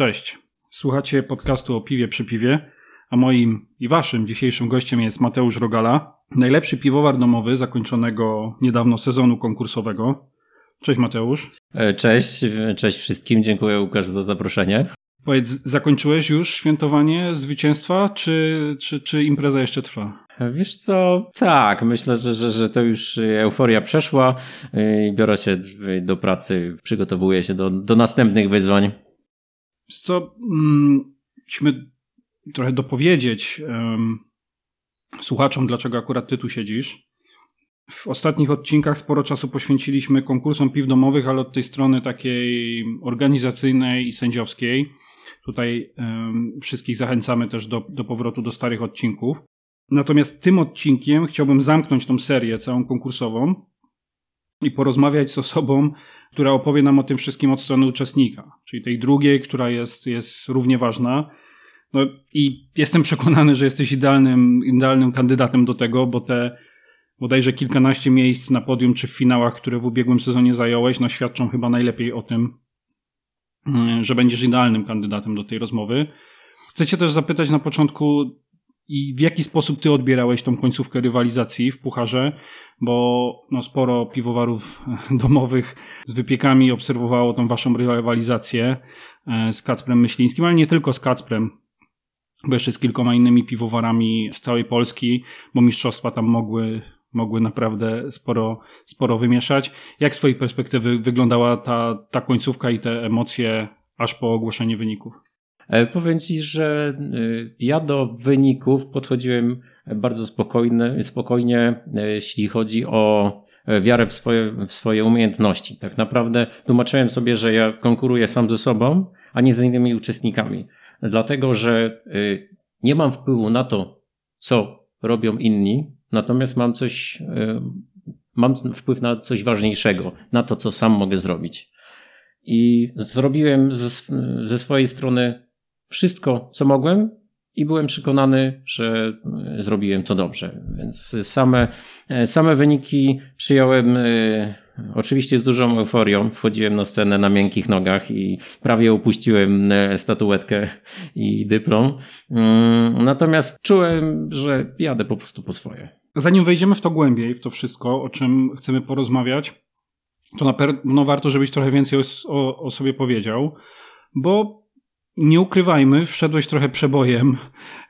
Cześć. Słuchacie podcastu o piwie przy piwie, a moim i waszym dzisiejszym gościem jest Mateusz Rogala, najlepszy piwowar domowy zakończonego niedawno sezonu konkursowego. Cześć Mateusz. E, cześć, cześć wszystkim. Dziękuję Łukasz za zaproszenie. Powiedz, zakończyłeś już świętowanie zwycięstwa, czy, czy, czy impreza jeszcze trwa? Wiesz co, tak, myślę, że, że, że to już euforia przeszła i biorę się do pracy, przygotowuję się do, do następnych wyzwań. Co, mm, musimy trochę dopowiedzieć słuchaczom, dlaczego akurat ty tu siedzisz. W ostatnich odcinkach sporo czasu poświęciliśmy konkursom piw domowych, ale od tej strony takiej organizacyjnej i sędziowskiej. Tutaj wszystkich zachęcamy też do, do powrotu do starych odcinków. Natomiast tym odcinkiem chciałbym zamknąć tą serię całą konkursową i porozmawiać z osobą, która opowie nam o tym wszystkim od strony uczestnika, czyli tej drugiej, która jest, jest równie ważna. No i jestem przekonany, że jesteś idealnym, idealnym kandydatem do tego, bo te bodajże kilkanaście miejsc na podium czy w finałach, które w ubiegłym sezonie zająłeś, no świadczą chyba najlepiej o tym, mm, że będziesz idealnym kandydatem do tej rozmowy. Chcę cię też zapytać na początku, i w jaki sposób ty odbierałeś tą końcówkę rywalizacji w pucharze, bo no, sporo piwowarów domowych z wypiekami obserwowało tą waszą rywalizację e, z Kacprem Myślińskim, ale nie tylko z Kacprem, bo jeszcze z kilkoma innymi piwowarami z całej Polski, bo mistrzostwa tam mogły, mogły naprawdę sporo, sporo wymieszać. Jak z twojej perspektywy wyglądała ta, ta końcówka i te emocje aż po ogłoszenie wyników? E, powiem Ci, że e, ja do wyników podchodziłem bardzo spokojny, spokojnie, e, jeśli chodzi o wiarę w swoje, w swoje umiejętności. Tak naprawdę tłumaczyłem sobie, że ja konkuruję sam ze sobą, a nie z innymi uczestnikami. Dlatego, że nie mam wpływu na to, co robią inni, natomiast mam coś, mam wpływ na coś ważniejszego, na to, co sam mogę zrobić. I zrobiłem ze swojej strony wszystko, co mogłem i byłem przekonany, że e, zrobiłem to dobrze. Więc same, e, same wyniki przyjąłem e, oczywiście z dużą euforią. Wchodziłem na scenę na miękkich nogach i prawie upuściłem statuetkę i dyplom. Mm, natomiast czułem, że jadę po prostu po swoje. Zanim wejdziemy w to głębiej, w to wszystko, o czym chcemy porozmawiać, to na pewno warto, żebyś trochę więcej o, o, o sobie powiedział, bo nie ukrywajmy, wszedłeś trochę przebojem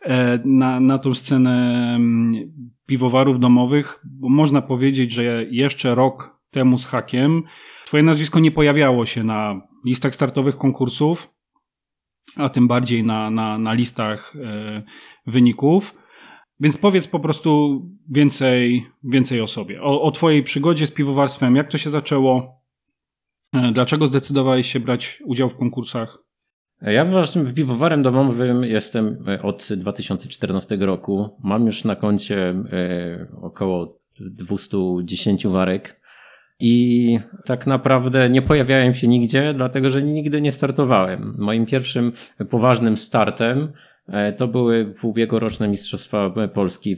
e, na, na tą scenę mm, piwowarów domowych, można powiedzieć, że jeszcze rok temu z hakiem twoje nazwisko nie pojawiało się na listach startowych konkursów, a tym bardziej na, na, na listach e, wyników. Więc powiedz po prostu więcej, więcej o sobie, o, o twojej przygodzie z piwowarstwem, jak to się zaczęło, e, dlaczego zdecydowałeś się brać udział w konkursach ja waszym piwowarem domowym jestem e, od 2014 roku. Mam już na koncie e, około 210 warek. I tak naprawdę nie pojawiałem się nigdzie, dlatego że nigdy nie startowałem. Moim pierwszym poważnym startem e, to były ubiegłoroczne Mistrzostwa Polski,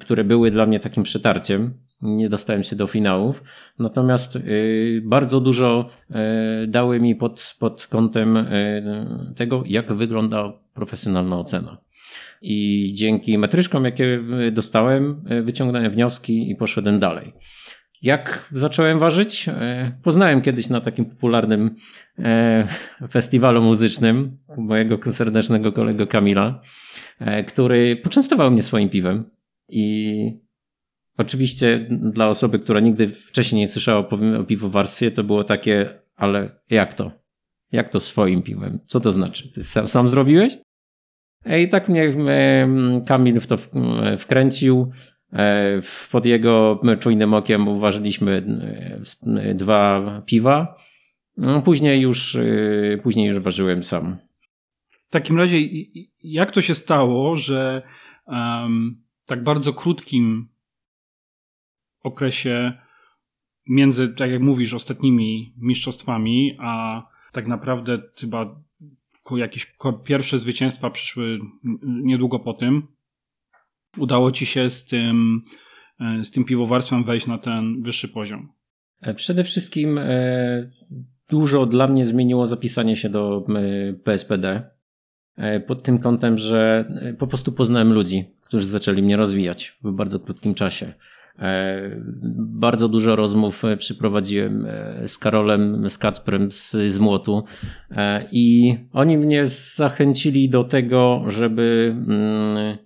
które były dla mnie takim przetarciem nie dostałem się do finałów. Natomiast y, bardzo dużo y, dały mi pod, pod kątem y, tego, jak wygląda profesjonalna ocena. I dzięki metryczkom, jakie dostałem, wyciągnąłem wnioski i poszedłem dalej. Jak zacząłem ważyć? Poznałem kiedyś na takim popularnym festiwalu muzycznym mojego serdecznego kolego Kamila, który poczęstował mnie swoim piwem. I Oczywiście dla osoby, która nigdy wcześniej nie słyszała o piwowarstwie, to było takie, ale jak to? Jak to swoim piwem? Co to znaczy? Ty sam, sam zrobiłeś? I tak mnie Kamil w to wkręcił. E, pod jego czujnym okiem uważaliśmy e, dwa piwa. No, później już, e, później już ważyłem sam. W takim razie, jak to się stało, że um, tak bardzo krótkim okresie między, tak jak mówisz, ostatnimi mistrzostwami, a tak naprawdę chyba jakieś pierwsze zwycięstwa przyszły niedługo po tym. Udało ci się z tym, e, z tym piwowarstwem wejść na ten wyższy poziom. E, przede wszystkim e, dużo dla mnie zmieniło zapisanie się do PSPD. Pod tym kątem, że po prostu poznałem ludzi, którzy zaczęli mnie rozwijać w bardzo krótkim czasie. E, bardzo dużo rozmów e, przeprowadziłem e, z Karolem, z Kacprem z, z Młotu i oni mnie zachęcili do tego, żeby mm,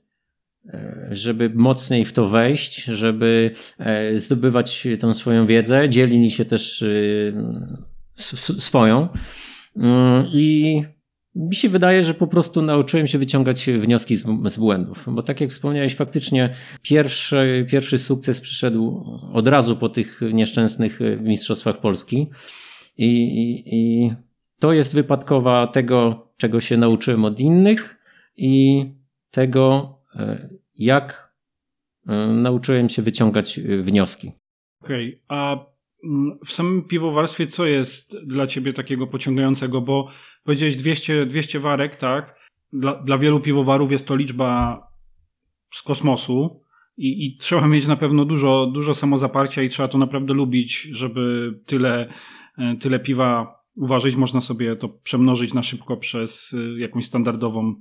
żeby mocniej w to wejść, żeby zdobywać tą swoją wiedzę, dzielili się też swoją. Mm, i mi się wydaje, że po prostu nauczyłem się wyciągać wnioski z, z, błędów, bo tak jak wspomniałeś, faktycznie pierwszy, pierwszy sukces przyszedł od razu po tych nieszczęsnych mistrzostwach Polski i, i, i to jest wypadkowa tego, czego się nauczyłem od innych i tego, e, jak e, nauczyłem się wyciągać wnioski. Okej, okay. a w samym piwowarstwie co jest dla ciebie takiego pociągającego, bo Powiedziałeś 200, 200 warek, tak? Dla, dla wielu piwowarów jest to liczba z kosmosu i, i trzeba mieć na pewno dużo, dużo samozaparcia i trzeba to naprawdę lubić, żeby tyle, e, tyle piwa uważać. Można sobie to przemnożyć na szybko przez e, jakąś standardową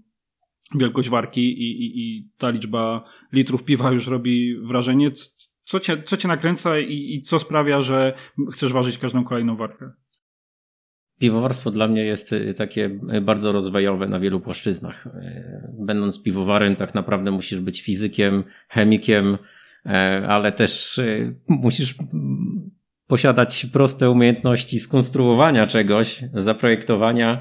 wielkość warki i, i, i ta liczba litrów piwa już robi wrażenie. Co cię, co cię nakręca i, i co sprawia, że chcesz ważyć każdą kolejną warkę? Piwowarstwo dla mnie jest y, takie y, bardzo rozwojowe na wielu płaszczyznach. Y, będąc piwowarem, tak naprawdę musisz być fizykiem, chemikiem, ale też musisz posiadać proste umiejętności skonstruowania czegoś, zaprojektowania.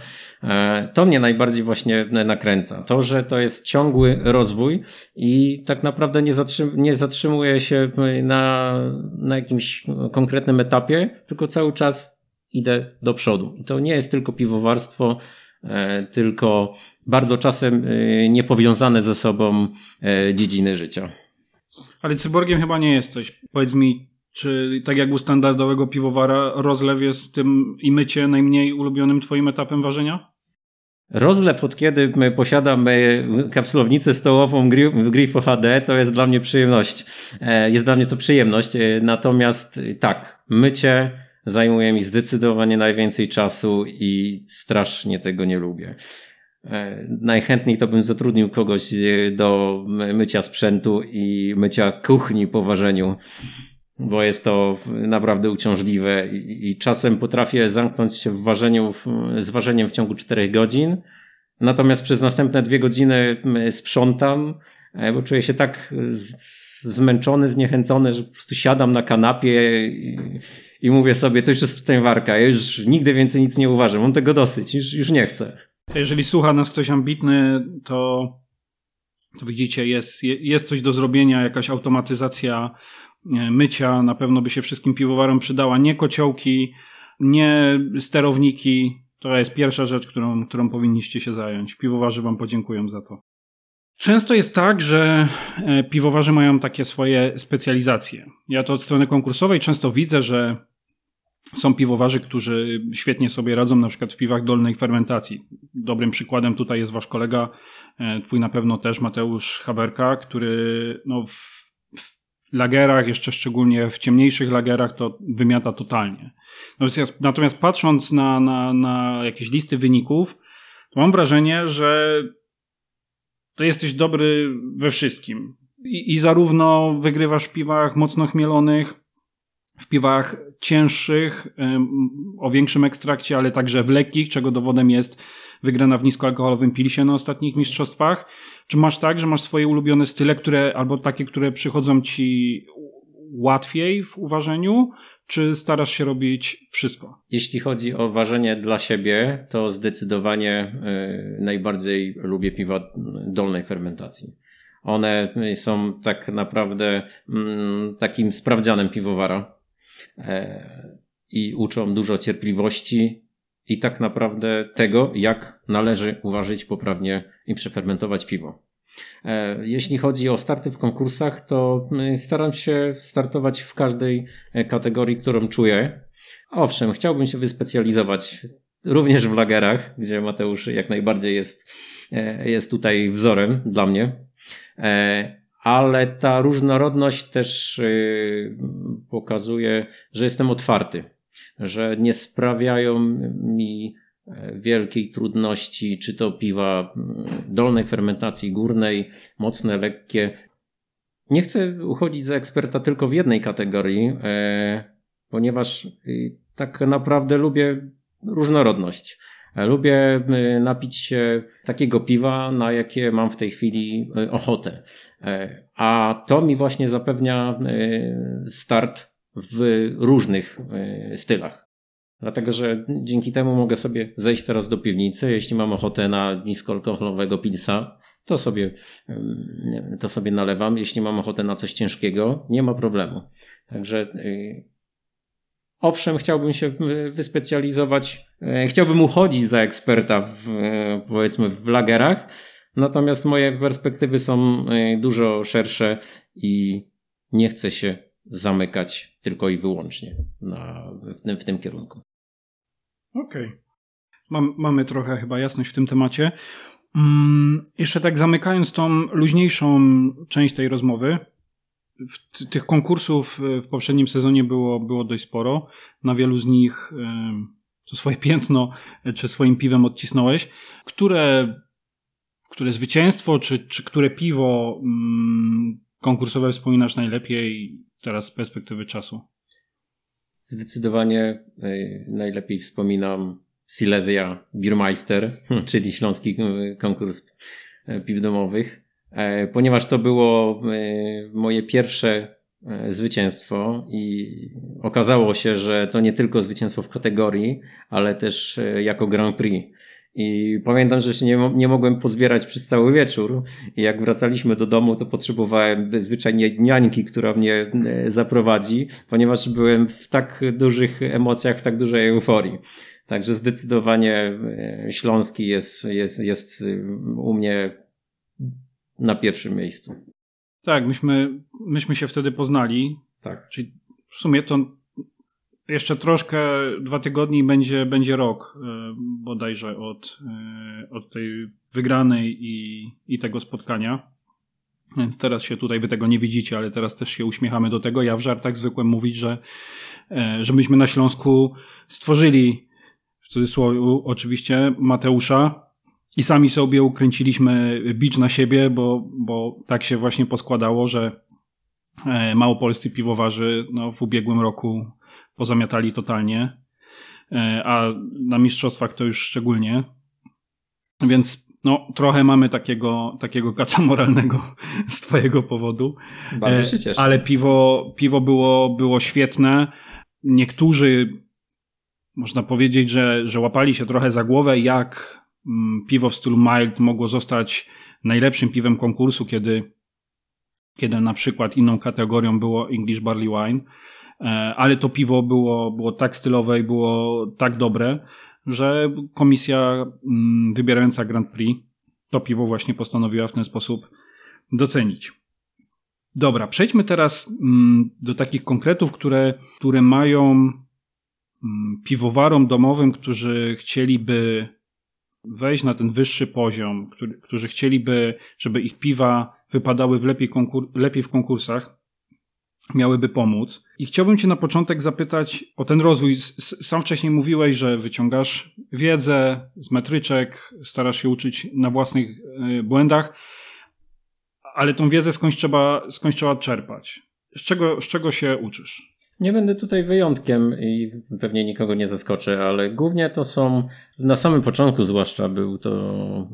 To mnie najbardziej właśnie nakręca. To, że to jest ciągły rozwój i tak naprawdę nie, zatrzym nie zatrzymuje się na, na jakimś konkretnym etapie, tylko cały czas idę do przodu. I to nie jest tylko piwowarstwo, e, tylko bardzo czasem e, niepowiązane ze sobą e, dziedziny życia. Ale cyborgiem chyba nie jesteś. Powiedz mi, czy tak jak u standardowego piwowara, rozlew jest tym i mycie najmniej ulubionym twoim etapem ważenia? Rozlew od kiedy posiadam kapsulownicę stołową Grifo HD, to jest dla mnie przyjemność. Jest dla mnie to przyjemność. Natomiast tak, mycie, zajmuje mi zdecydowanie najwięcej czasu i strasznie tego nie lubię. E, najchętniej to bym zatrudnił kogoś e, do mycia sprzętu i mycia kuchni po ważeniu, bo jest to naprawdę uciążliwe i, czasem potrafię zamknąć się w ważeniu, z ważeniem w ciągu 4 godzin, natomiast przez następne dwie godziny sprzątam, e, bo czuję się tak zmęczony, zniechęcony, że po prostu siadam na kanapie i, i mówię sobie, to już jest w warka, ja już nigdy więcej nic nie uważam, mam tego dosyć, już, już nie chcę. Jeżeli słucha nas ktoś ambitny, to, to widzicie, jest, jest coś do zrobienia, jakaś automatyzacja mycia, na pewno by się wszystkim piwowarom przydała. Nie kociołki, nie sterowniki, to jest pierwsza rzecz, którą, którą powinniście się zająć. Piwowarzy wam podziękuję za to. Często jest tak, że e, piwowarze mają takie swoje specjalizacje. Ja to od strony konkursowej często widzę, że są piwowarzy, którzy świetnie sobie radzą na przykład w piwach dolnej fermentacji. Dobrym przykładem tutaj jest wasz kolega, e, twój na pewno też Mateusz Haberka, który no lagerach, jeszcze szczególnie w ciemniejszych lagerach, to wymiata totalnie. Natomiast, natomiast patrząc na, na, na jakieś listy wyników, to mam wrażenie, że to jesteś dobry we wszystkim. I, i zarówno wygrywasz w piwach mocno chmielonych, w piwach cięższych, o większym ekstrakcie, ale także w lekkich, czego dowodem jest wygrana w niskoalkoholowym pilsie na ostatnich mistrzostwach. Czy masz tak, że masz swoje ulubione style, które, albo takie, które przychodzą ci łatwiej w uważeniu, czy starasz się robić wszystko? Jeśli chodzi o ważenie dla siebie, to zdecydowanie y, najbardziej lubię piwa dolnej fermentacji. One są tak naprawdę mm, takim sprawdzianem piwowara e, i uczą dużo cierpliwości i tak naprawdę tego, jak należy uważać poprawnie i przefermentować piwo. E, jeśli chodzi o starty w konkursach, to y, staram się startować w każdej e, kategorii, którą czuję. Owszem, chciałbym się wyspecjalizować również w lagerach, gdzie Mateusz jak najbardziej jest, e, jest tutaj wzorem dla mnie. Ale ta różnorodność też y, pokazuje, że jestem otwarty że nie sprawiają mi e, wielkiej trudności, czy to piwa mm, dolnej fermentacji, górnej, mocne, lekkie. Nie chcę uchodzić za eksperta tylko w jednej kategorii, e, ponieważ y, tak naprawdę lubię różnorodność. E, lubię napić się takiego piwa, na jakie mam w tej chwili ochotę. A to mi właśnie zapewnia start w różnych e, stylach. Dlatego, że dzięki temu mogę sobie zejść teraz do piwnicy. Jeśli mam ochotę na niskoalkoholowego pilsa, to sobie, to sobie nalewam. Jeśli mam ochotę na coś ciężkiego, nie ma problemu. Także e, owszem, chciałbym się wyspecjalizować, e, chciałbym uchodzić za eksperta w, powiedzmy w lagerach, natomiast moje perspektywy są dużo szersze i nie chcę się zamykać tylko i wyłącznie na, w, tym, w tym kierunku. Okej. Okay. Mam, mamy trochę chyba jasność w tym temacie. Mm, jeszcze tak zamykając tą luźniejszą część tej rozmowy, tych konkursów w poprzednim sezonie było, było dość sporo. Na wielu z nich to swoje piętno czy swoim piwem odcisnąłeś. Które, które zwycięstwo, czy, czy które piwo mm, konkursowe wspominasz najlepiej teraz z perspektywy czasu? Zdecydowanie e, najlepiej wspominam Silesia Biermeister, hmm. czyli śląski e, konkurs e, piw domowych, ponieważ to było moje pierwsze zwycięstwo i okazało się, że to nie tylko zwycięstwo w kategorii, ale też jako Grand Prix. I pamiętam, że się nie, nie mogłem pozbierać przez cały wieczór. I jak wracaliśmy do domu, to potrzebowałem zwyczajnie niańki, która mnie e, zaprowadzi, ponieważ byłem w tak dużych emocjach, w tak dużej euforii. Także zdecydowanie e, Śląski jest, jest, jest e, u mnie na pierwszym miejscu. Tak, myśmy, myśmy się wtedy poznali. Tak. Czyli w sumie to jeszcze troszkę, dwa tygodnie będzie, będzie rok e, bodajże od, e, od tej wygranej i, i tego spotkania. Więc teraz się tutaj, wy tego nie widzicie, ale teraz też się uśmiechamy do tego. Ja w żartach zwykłem mówić, że, e, że myśmy na Śląsku stworzyli, w cudzysłowie oczywiście, Mateusza i sami sobie ukręciliśmy bicz na siebie, bo, bo tak się właśnie poskładało, że małopolscy piwowarzy no, w ubiegłym roku pozamiatali totalnie, e, a na mistrzostwach to już szczególnie. Więc no, trochę mamy takiego, takiego kaca moralnego z twojego powodu. Bardzo się cieszę. Ale piwo, piwo było, było świetne. Niektórzy, można powiedzieć, że, że łapali się trochę za głowę, jak mm, piwo w stylu mild mogło zostać najlepszym piwem konkursu, kiedy, kiedy na przykład inną kategorią było English Barley Wine. E, ale to piwo było, było tak stylowe i było tak dobre, że komisja mm, wybierająca Grand Prix to piwo właśnie postanowiła w ten sposób docenić. Dobra, przejdźmy teraz mm, do takich konkretów, które, które mają mm, piwowarom domowym, którzy chcieliby wejść na ten wyższy poziom, którzy chcieliby, żeby ich piwa wypadały w lepiej, konkur lepiej w konkursach, miałyby pomóc. I chciałbym Cię na początek zapytać o ten rozwój. Sam wcześniej mówiłeś, że wyciągasz wiedzę z metryczek, starasz się uczyć na własnych e, błędach, ale tą wiedzę skądś trzeba, skądś trzeba czerpać. Z czego, z czego się uczysz? Nie będę tutaj wyjątkiem i pewnie nikogo nie zaskoczę, ale głównie to są, na samym początku zwłaszcza był to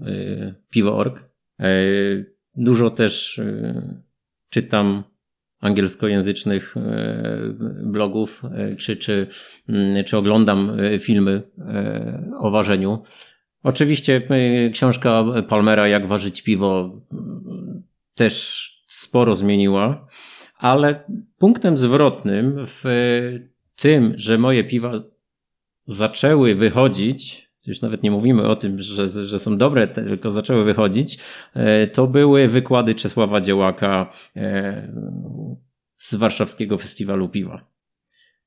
yy, piwo.org. Yy, dużo też yy, czytam angielskojęzycznych e, blogów, e, czy, czy, mm, czy oglądam e, filmy o ważeniu. Oczywiście książka Palmera Jak ważyć piwo też sporo zmieniła, ale punktem zwrotnym w tym, że moje piwa zaczęły wychodzić, już nawet nie mówimy o tym, że, że są dobre, tylko zaczęły wychodzić, to były wykłady Czesława Dziełaka z warszawskiego festiwalu piwa.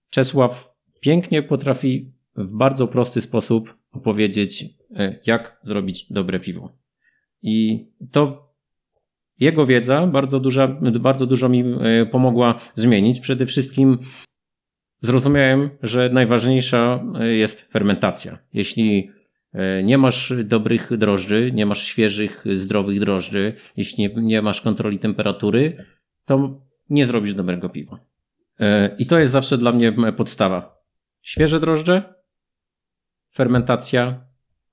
Czesław pięknie potrafi w bardzo prosty sposób opowiedzieć, e, jak zrobić dobre piwo. I to jego wiedza bardzo, duża, bardzo dużo mi e, pomogła zmienić. Przede wszystkim zrozumiałem, że najważniejsza jest fermentacja. Jeśli E, nie masz dobrych drożdży, nie masz świeżych, zdrowych drożdży, jeśli nie, nie masz kontroli temperatury, to nie zrobisz dobrego piwa. E, I to jest zawsze dla mnie podstawa. Świeże drożdże, fermentacja,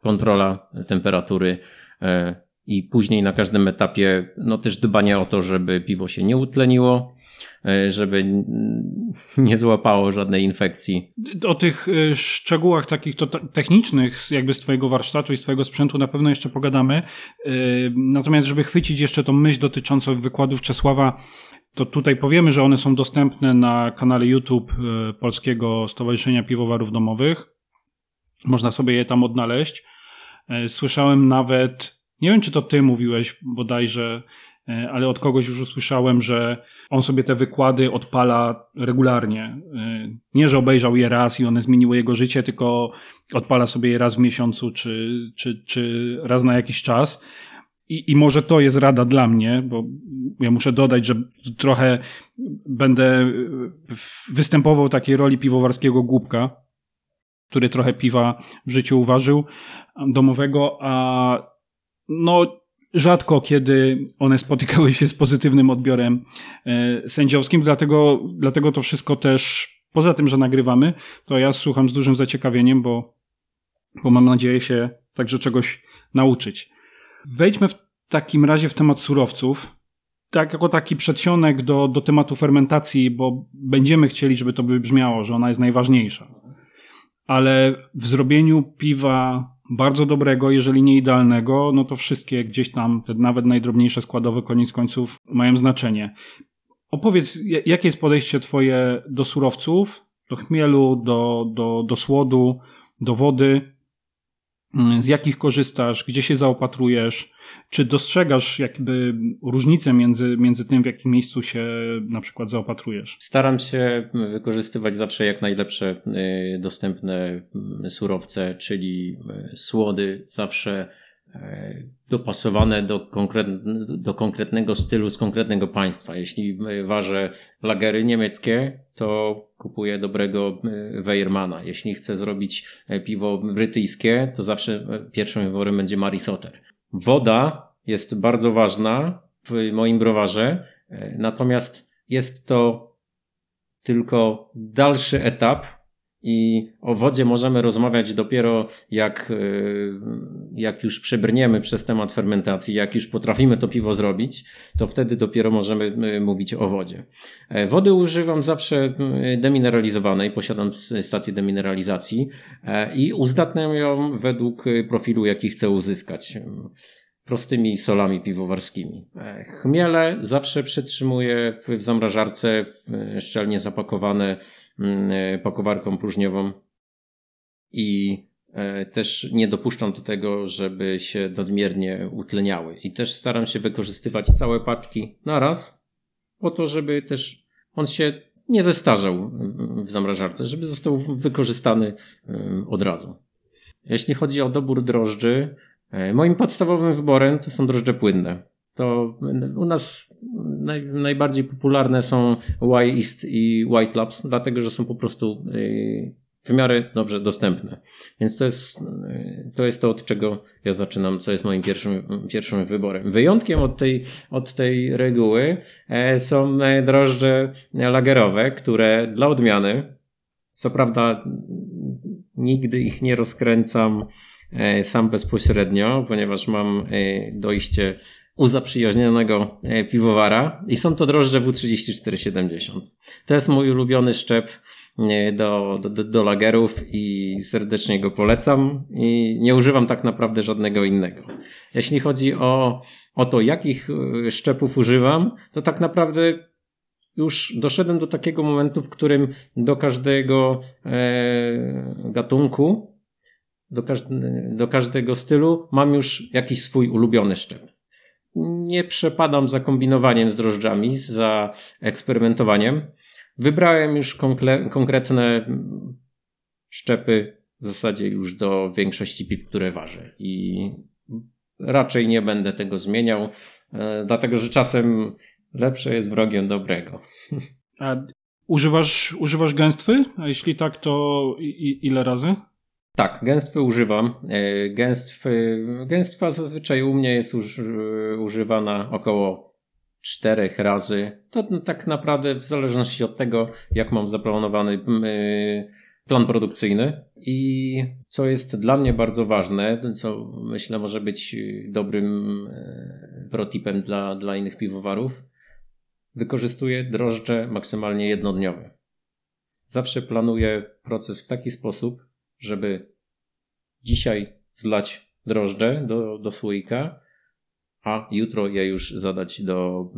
kontrola temperatury e, i później na każdym etapie no też dbanie o to, żeby piwo się nie utleniło, E, żeby nie złapało żadnej infekcji. O tych e, szczegółach takich to technicznych, jakby z Twojego warsztatu i z Twojego sprzętu na pewno jeszcze pogadamy. E, natomiast, żeby chwycić jeszcze tą myśl dotyczącą wykładów Czesława, to tutaj powiemy, że one są dostępne na kanale YouTube Polskiego Stowarzyszenia Piwowarów Domowych. Można sobie je tam odnaleźć. Słyszałem nawet, nie wiem czy to ty mówiłeś bodajże, ale od kogoś już usłyszałem, że on sobie te wykłady odpala regularnie. Y, nie, że obejrzał je raz i one zmieniły jego życie, tylko odpala sobie je raz w miesiącu czy, czy, czy raz na jakiś czas. I, I może to jest rada dla mnie, bo ja muszę dodać, że trochę będę występował takiej roli piwowarskiego głupka, który trochę piwa w życiu uważył domowego, a no rzadko kiedy one spotykały się z pozytywnym odbiorem e, sędziowskim, dlatego, dlatego to wszystko też, poza tym, że nagrywamy, to ja słucham z dużym zaciekawieniem, bo, bo mam nadzieję się także czegoś nauczyć. Wejdźmy w takim razie w temat surowców. Tak, jako taki przedsionek do, do tematu fermentacji, bo będziemy chcieli, żeby to wybrzmiało, że ona jest najważniejsza. Ale w zrobieniu piwa bardzo dobrego, jeżeli nie idealnego, no to wszystkie gdzieś tam, nawet najdrobniejsze składowe, koniec końców, mają znaczenie. Opowiedz, jakie jest podejście Twoje do surowców, do chmielu, do, do, do słodu, do wody, mm, z jakich korzystasz, gdzie się zaopatrujesz, czy dostrzegasz jakby różnicę między, między tym, w jakim miejscu się na przykład zaopatrujesz? Staram się wykorzystywać zawsze jak najlepsze y, dostępne y, surowce, czyli y, słody zawsze dopasowane do, konkret, do konkretnego stylu z konkretnego państwa. Jeśli ważę lagery niemieckie, to kupuję dobrego Weirmana. Jeśli chcę zrobić piwo brytyjskie, to zawsze pierwszym wyborem będzie Marisotter. Woda jest bardzo ważna w moim browarze, e, natomiast jest to tylko dalszy etap i o wodzie możemy rozmawiać dopiero jak, e, jak już przebrniemy przez temat fermentacji, jak już potrafimy to piwo zrobić, to wtedy dopiero możemy e, mówić o wodzie. Wody używam zawsze demineralizowanej, posiadam stację demineralizacji i uzdatniam ją według profilu, jaki chcę uzyskać prostymi solami piwowarskimi. E, chmiele zawsze przetrzymuję w zamrażarce szczelnie zapakowane e, pakowarką próżniową i e, też nie dopuszczam do tego, żeby się nadmiernie utleniały. I też staram się wykorzystywać całe paczki na raz, po to, żeby też on się nie zestarzał w zamrażarce, żeby został wykorzystany od razu. Jeśli chodzi o dobór drożdży, E, moim podstawowym wyborem to są drożdże płynne. To u nas naj, najbardziej popularne są Y East i White Labs, dlatego że są po prostu e, w miarę dobrze dostępne. Więc to jest, e, to jest to, od czego ja zaczynam, co jest moim pierwszym, pierwszym wyborem. Wyjątkiem od tej, od tej reguły są drożdże lagerowe, które dla odmiany, co prawda nigdy ich nie rozkręcam E, sam bezpośrednio, ponieważ mam e, dojście u zaprzyjaźnionego e, piwowara i są to drożdże W3470. To jest mój ulubiony szczep do, do, do lagerów i serdecznie go polecam i nie używam tak naprawdę żadnego innego. Jeśli chodzi o, o to, jakich szczepów używam, to tak naprawdę już doszedłem do takiego momentu, w którym do każdego e, gatunku do, każdy, do każdego stylu mam już jakiś swój ulubiony szczep. Nie przepadam za kombinowaniem z drożdżami, za eksperymentowaniem. Wybrałem już konkretne szczepy w zasadzie już do większości piw, które ważę. I raczej nie będę tego zmieniał, e, dlatego że czasem lepsze jest wrogiem dobrego. A Używasz, używasz gęstwy? A jeśli tak, to ile razy? Tak, gęstwy używam. E, gęstwy, gęstwa zazwyczaj u mnie jest już używana około czterech razy. To tak naprawdę w zależności od tego, jak mam zaplanowany plan produkcyjny. I co jest dla mnie bardzo ważne, co myślę może być dobrym e, protipem dla, dla innych piwowarów, wykorzystuję drożdże maksymalnie jednodniowe. Zawsze planuję proces w taki sposób, żeby dzisiaj zlać drożdże do, do słoika, a jutro je już zadać do,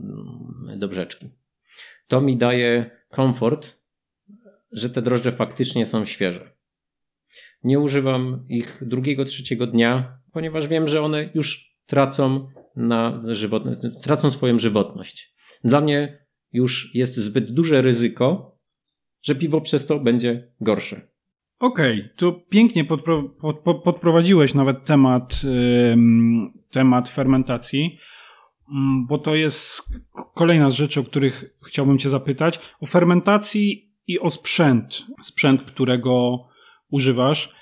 do brzeczki. To mi daje komfort, że te drożdże faktycznie są świeże. Nie używam ich drugiego, trzeciego dnia, ponieważ wiem, że one już tracą, na żywot... tracą swoją żywotność. Dla mnie już jest zbyt duże ryzyko, że piwo przez to będzie gorsze. Okej, okay, to pięknie podpro, pod, podprowadziłeś nawet temat, temat fermentacji, mm, bo to jest kolejna z rzeczy, o których chciałbym Cię zapytać. O fermentacji i o sprzęt, sprzęt, którego używasz.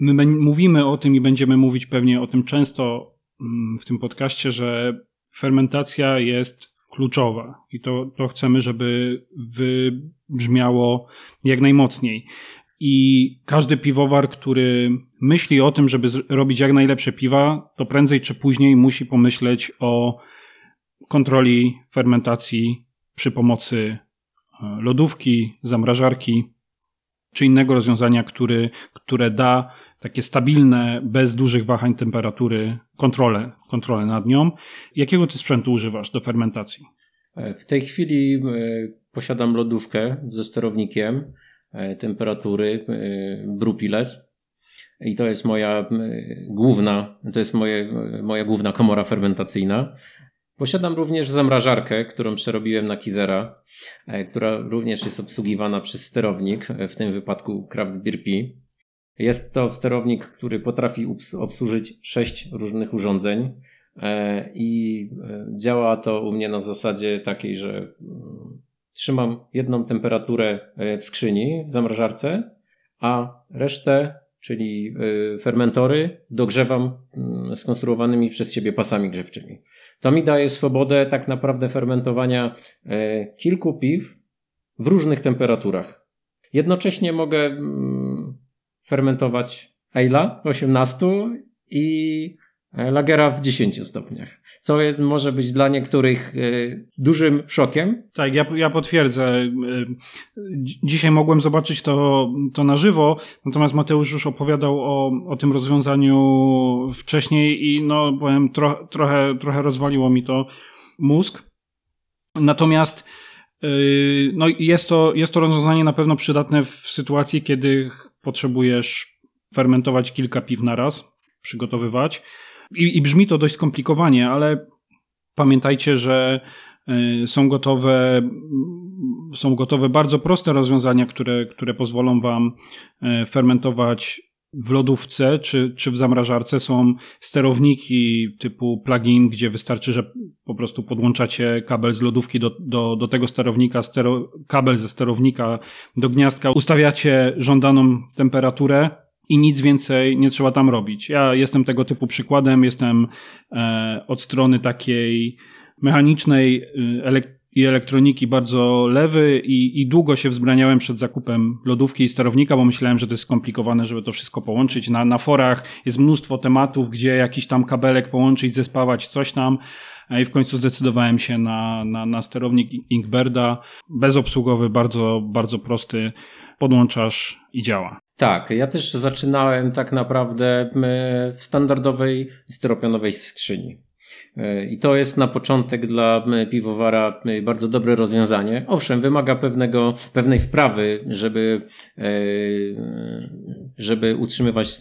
My mówimy o tym i będziemy mówić pewnie o tym często w tym podcaście, że fermentacja jest kluczowa i to, to chcemy, żeby wybrzmiało jak najmocniej. I każdy piwowar, który myśli o tym, żeby robić jak najlepsze piwa, to prędzej czy później musi pomyśleć o kontroli fermentacji przy pomocy e, lodówki, zamrażarki czy innego rozwiązania, który, które da takie stabilne, bez dużych wahań temperatury, kontrolę, kontrolę nad nią. Jakiego ty sprzętu używasz do fermentacji? E, w tej chwili e, posiadam lodówkę ze sterownikiem temperatury Brupiles. I to jest moja główna, to jest moje, moja główna komora fermentacyjna. Posiadam również zamrażarkę, którą przerobiłem na Kizera, która również jest obsługiwana przez sterownik, w tym wypadku Craft Beer. Jest to sterownik, który potrafi obsłużyć sześć różnych urządzeń e, i e, działa to u mnie na zasadzie takiej, że mm, trzymam jedną temperaturę e, w skrzyni, w zamrażarce, a resztę, czyli fermentory, dogrzewam mm, skonstruowanymi przez siebie pasami grzewczymi. To mi daje swobodę tak naprawdę fermentowania kilku piw w różnych temperaturach. Jednocześnie mogę mm, fermentować w 18 i e, Lagera w 10 stopniach. Co jest, może być dla niektórych y, dużym szokiem. Tak, ja, ja potwierdzę. Y, dzisiaj mogłem zobaczyć to, to na żywo, natomiast Mateusz już opowiadał o, o tym rozwiązaniu wcześniej i no, powiem, tro, trochę, trochę rozwaliło mi to mózg. Natomiast y, no, jest, to, jest to rozwiązanie na pewno przydatne w sytuacji, kiedy potrzebujesz fermentować kilka piw na raz, przygotowywać. I, I, brzmi to dość skomplikowanie, ale pamiętajcie, że y, są gotowe, są gotowe bardzo proste rozwiązania, które, które pozwolą Wam y, fermentować w lodówce czy, czy w zamrażarce. Są sterowniki typu plugin, gdzie wystarczy, że po prostu podłączacie kabel z lodówki do, do, do tego sterownika, stero, kabel ze sterownika do gniazdka, ustawiacie żądaną temperaturę i nic więcej nie trzeba tam robić. Ja jestem tego typu przykładem, jestem e, od strony takiej mechanicznej, y, i elektroniki bardzo lewy i, i długo się wzbraniałem przed zakupem lodówki i sterownika, bo myślałem, że to jest skomplikowane, żeby to wszystko połączyć. Na, na forach jest mnóstwo tematów, gdzie jakiś tam kabelek połączyć, zespawać, coś tam. I w końcu zdecydowałem się na, na, na sterownik Inkberda, bezobsługowy, bardzo, bardzo prosty. Podłączasz i działa. Tak, ja też zaczynałem tak naprawdę w standardowej styropianowej skrzyni. E, I to jest na początek dla piwowara bardzo dobre rozwiązanie. Owszem, wymaga pewnego, pewnej wprawy, żeby, e, żeby utrzymywać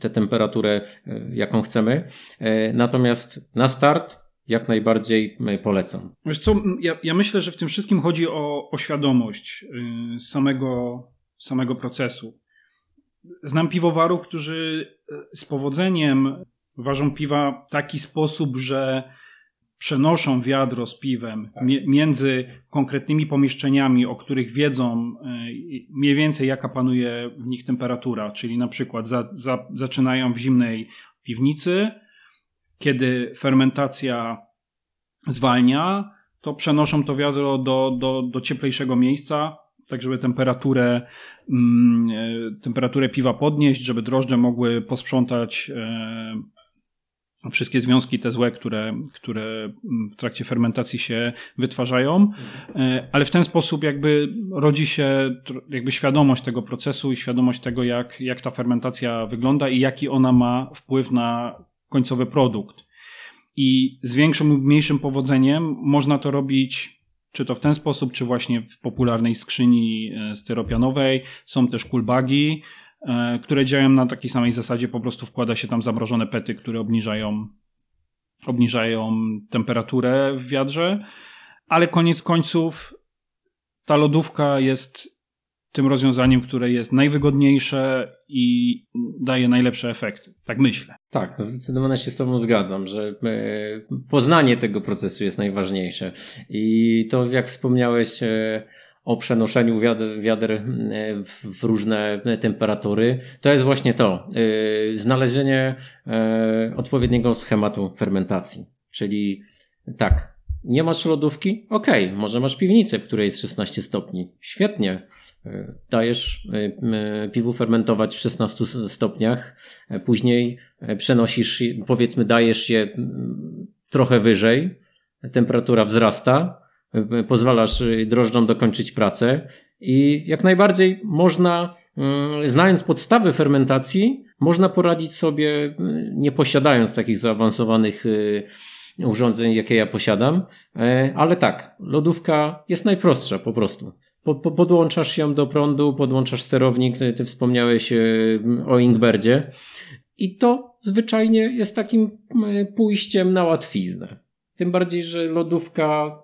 tę temperaturę, e, jaką chcemy. Natomiast na start jak najbardziej polecam. Wiesz co, ja, ja myślę, że w tym wszystkim chodzi o, o świadomość y, samego, samego procesu. Znam piwowarów, którzy z powodzeniem ważą piwa w taki sposób, że przenoszą wiadro z piwem tak. między konkretnymi pomieszczeniami, o których wiedzą e, mniej więcej jaka panuje w nich temperatura, czyli na przykład za, za, zaczynają w zimnej piwnicy, kiedy fermentacja zwalnia, to przenoszą to wiadro do, do, do cieplejszego miejsca, tak żeby temperaturę, mm, temperaturę piwa podnieść, żeby drożdże mogły posprzątać e, wszystkie związki te złe, które, które w trakcie fermentacji się wytwarzają, e, ale w ten sposób jakby rodzi się jakby świadomość tego procesu i świadomość tego, jak, jak ta fermentacja wygląda i jaki ona ma wpływ na końcowy produkt. I z większym lub mniejszym powodzeniem można to robić czy to w ten sposób, czy właśnie w popularnej skrzyni e, styropianowej. Są też kulbagi, e, które działają na takiej samej zasadzie, po prostu wkłada się tam zamrożone pety, które obniżają, obniżają temperaturę w wiadrze, ale koniec końców ta lodówka jest tym rozwiązaniem, które jest najwygodniejsze i daje najlepsze efekty. Tak myślę. Tak, no zdecydowanie się z Tobą zgadzam, że e, poznanie tego procesu jest najważniejsze. I to, jak wspomniałeś e, o przenoszeniu wiader, wiader e, w różne temperatury, to jest właśnie to. Znalezienie odpowiedniego schematu fermentacji. Czyli tak, nie masz lodówki? Okej, okay, może masz piwnicę, w której jest 16 stopni. Świetnie dajesz e, piwu fermentować w 16 stopniach, e, później e, przenosisz, powiedzmy, dajesz je trochę wyżej, temperatura wzrasta, pozwalasz drożdżom dokończyć pracę i jak najbardziej można, znając podstawy fermentacji, można poradzić sobie, nie posiadając takich zaawansowanych urządzeń, jakie ja posiadam, ale tak, lodówka jest najprostsza po prostu podłączasz ją do prądu, podłączasz sterownik, ty, ty wspomniałeś e, o Ingberdzie i to zwyczajnie jest takim e, pójściem na łatwiznę. Tym bardziej, że lodówka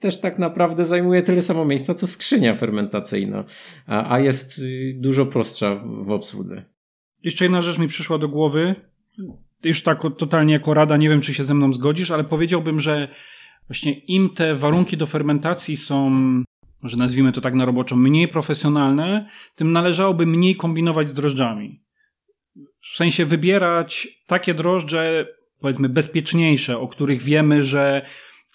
też tak naprawdę zajmuje tyle samo miejsca, co skrzynia fermentacyjna, a, a jest y, dużo prostsza w obsłudze. Jeszcze jedna rzecz mi przyszła do głowy. Już tak totalnie jako rada, nie wiem czy się ze mną zgodzisz, ale powiedziałbym, że właśnie im te warunki do fermentacji są może nazwijmy to tak na roboczo, mniej profesjonalne, tym należałoby mniej kombinować z drożdżami. W sensie wybierać takie drożdże, powiedzmy, bezpieczniejsze, o których wiemy, że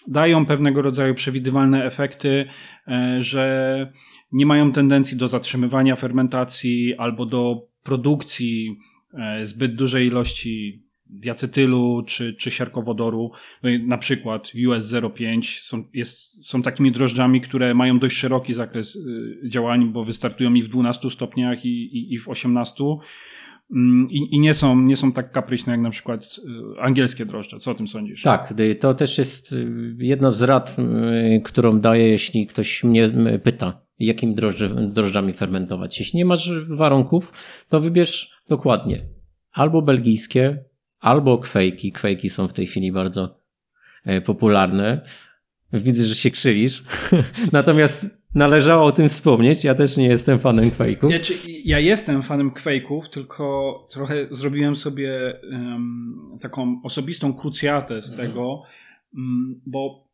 dają pewnego rodzaju przewidywalne efekty, e, że nie mają tendencji do zatrzymywania fermentacji albo do produkcji e, zbyt dużej ilości diacetylu czy, czy siarkowodoru, no na przykład US05 są, jest, są takimi drożdżami, które mają dość szeroki zakres y, działań, bo wystartują i w 12 stopniach i, i, i w 18 mm, i, i, nie, są, nie są tak kapryśne jak na przykład y, angielskie drożdże. Co o tym sądzisz? Tak, to też jest y, jedna z rad, którą daję, jeśli ktoś mnie pyta, jakim drożdże, drożdżami fermentować. Jeśli nie masz warunków, to wybierz dokładnie albo belgijskie, albo kwejki. Kwejki są w tej chwili bardzo e, popularne. Widzę, że się krzywisz. Natomiast należało o tym wspomnieć. Ja też nie jestem fanem kwejków. Ja, ja jestem fanem kwejków, tylko trochę zrobiłem sobie um, taką osobistą krucjatę z mhm. tego, um, bo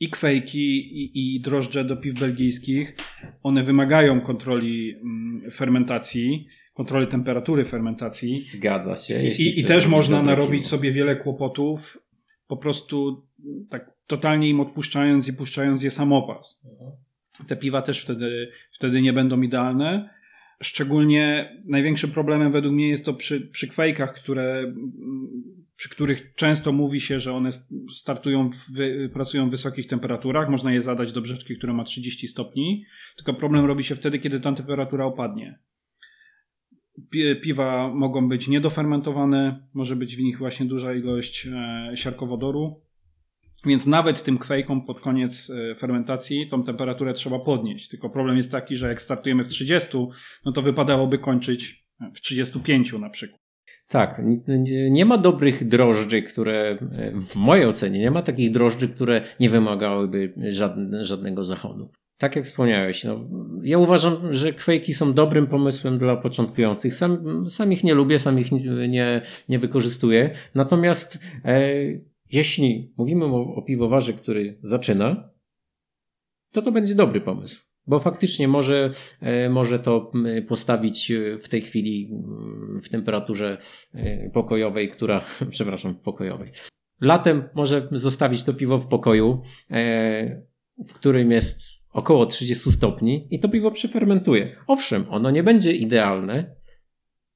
i kwejki, i, i drożdże do piw belgijskich, one wymagają kontroli um, fermentacji kontroli temperatury fermentacji. Zgadza się. I, i też można narobić sobie wiele kłopotów, po prostu tak totalnie im odpuszczając i puszczając je samopas. Mhm. Te piwa też wtedy, wtedy nie będą idealne. Szczególnie największym problemem według mnie jest to przy, przy kwejkach, które, przy których często mówi się, że one startują, w, pracują w wysokich temperaturach. Można je zadać do brzeczki, która ma 30 stopni. Tylko problem robi się wtedy, kiedy ta temperatura opadnie piwa mogą być niedofermentowane, może być w nich właśnie duża ilość e, siarkowodoru, więc nawet tym kwejkom pod koniec e, fermentacji tą temperaturę trzeba podnieść. Tylko problem jest taki, że jak startujemy w 30, no to wypadałoby kończyć w 35 na przykład. Tak, nie ma dobrych drożdży, które w mojej ocenie nie ma takich drożdży, które nie wymagałyby żadnego zachodu. Tak jak wspomniałeś, no, ja uważam, że kwejki są dobrym pomysłem dla początkujących. Sam, sam ich nie lubię, sam ich nie, nie wykorzystuję. Natomiast e, jeśli mówimy o, o piwowarze, który zaczyna, to to będzie dobry pomysł. Bo faktycznie może, e, może to postawić e, w tej chwili w temperaturze e, pokojowej, która, przepraszam, pokojowej. Latem może zostawić to piwo w pokoju, w którym jest około 30 stopni i to piwo przefermentuje. Owszem, ono nie będzie idealne,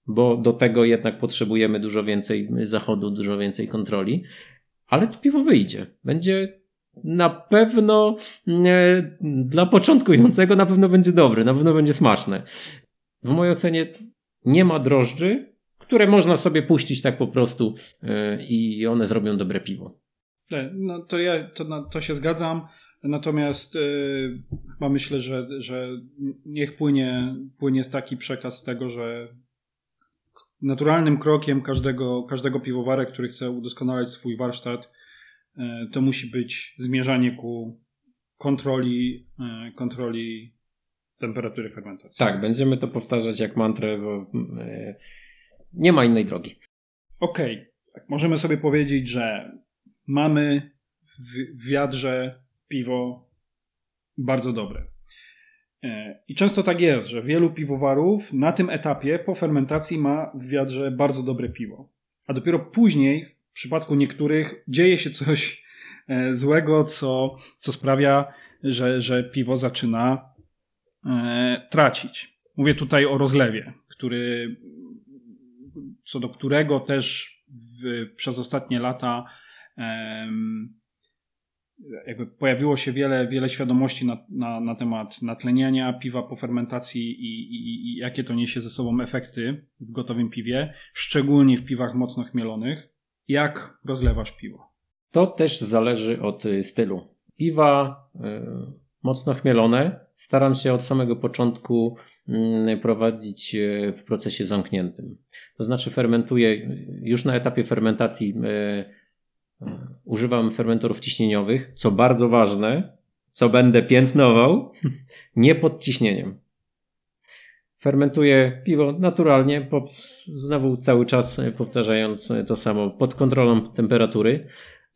bo do tego jednak potrzebujemy dużo więcej zachodu, dużo więcej kontroli, ale to piwo wyjdzie. Będzie na pewno e, dla początkującego na pewno będzie dobry, na pewno będzie smaczne. W mojej ocenie nie ma drożdży, które można sobie puścić tak po prostu e, i one zrobią dobre piwo. No to ja to, to się zgadzam. Natomiast yy, chyba myślę, że, że niech płynie, płynie taki przekaz z tego, że naturalnym krokiem każdego, każdego piwowara, który chce udoskonalać swój warsztat, e, to musi być zmierzanie ku kontroli, e, kontroli temperatury fermentacji. Tak, będziemy to powtarzać jak mantrę, bo e, nie ma innej drogi. Okej, okay. tak, możemy sobie powiedzieć, że mamy w wiadrze piwo bardzo dobre. E, I często tak jest, że wielu piwowarów na tym etapie po fermentacji ma w wiadrze bardzo dobre piwo. A dopiero później, w przypadku niektórych, dzieje się coś e, złego, co, co sprawia, że, że piwo zaczyna e, tracić. Mówię tutaj o rozlewie, który, co do którego też w, przez ostatnie lata jakby pojawiło się wiele, wiele świadomości na, na, na temat natleniania piwa po fermentacji i, i, i jakie to niesie ze sobą efekty w gotowym piwie, szczególnie w piwach mocno chmielonych. Jak rozlewasz piwo? To też zależy od y, stylu. Piwa y, mocno chmielone staram się od samego początku y, prowadzić y, w procesie zamkniętym. To znaczy fermentuję y, już na etapie fermentacji y, używam fermentorów ciśnieniowych, co bardzo ważne, co będę piętnował, nie pod ciśnieniem. Fermentuję piwo naturalnie, znowu cały czas powtarzając to samo, pod kontrolą temperatury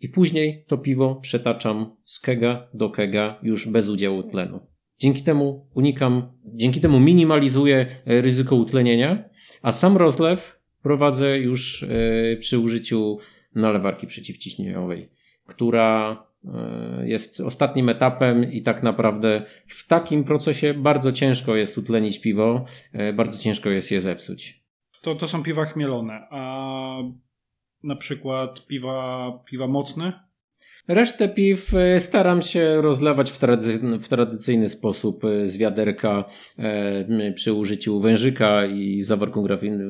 i później to piwo przetaczam z kega do kega już bez udziału tlenu. Dzięki temu unikam, dzięki temu minimalizuję ryzyko utlenienia, a sam rozlew prowadzę już e, przy użyciu nalewarki przeciwciśnieniowej, która e, jest ostatnim etapem i tak naprawdę w takim procesie bardzo ciężko jest utlenić piwo, e, bardzo ciężko jest je zepsuć. To, to są piwa chmielone, a na przykład piwa, piwa mocne? Resztę piw e, staram się rozlewać w, tradycyjny, w tradycyjny sposób z wiaderka przy użyciu wężyka i zaworku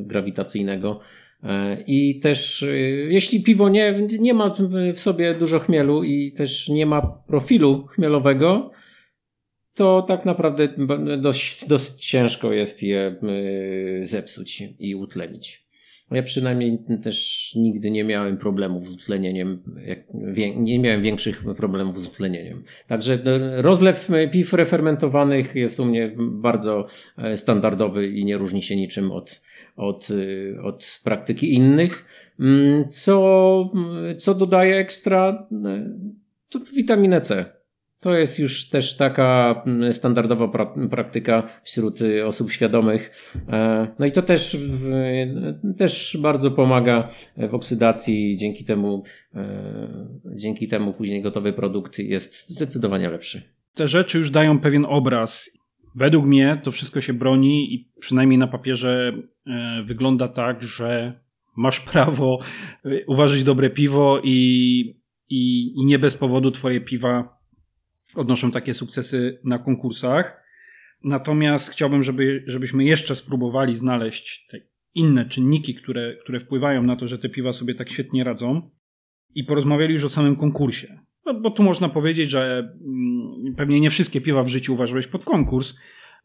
grawitacyjnego. E, I też, e, jeśli piwo nie, nie ma w sobie dużo chmielu i też nie ma profilu chmielowego, to tak naprawdę dość, dość ciężko jest je e, zepsuć i utlenić. Ja przynajmniej też nigdy nie miałem problemów z utlenieniem, nie miałem większych problemów z utlenieniem. Także rozlew piw refermentowanych jest u mnie bardzo standardowy i nie różni się niczym od, od, y, od praktyki innych. Mm, co, co dodaje ekstra? To witaminę C. To jest już też taka mm, standardowa pra praktyka wśród y, osób świadomych. E, no i to też, też bardzo pomaga w oksydacji. Dzięki temu, e, dzięki temu później gotowy produkt jest zdecydowanie lepszy. Te rzeczy już dają pewien obraz Według mnie to wszystko się broni i przynajmniej na papierze e, wygląda tak, że masz prawo e, uważać dobre piwo i, i, i nie bez powodu twoje piwa odnoszą takie sukcesy na konkursach. Natomiast chciałbym, żeby, żebyśmy jeszcze spróbowali znaleźć te inne czynniki, które, które wpływają na to, że te piwa sobie tak świetnie radzą i porozmawiali już o samym konkursie. No, bo tu można powiedzieć, że mm, pewnie nie wszystkie piwa w życiu uważałeś pod konkurs,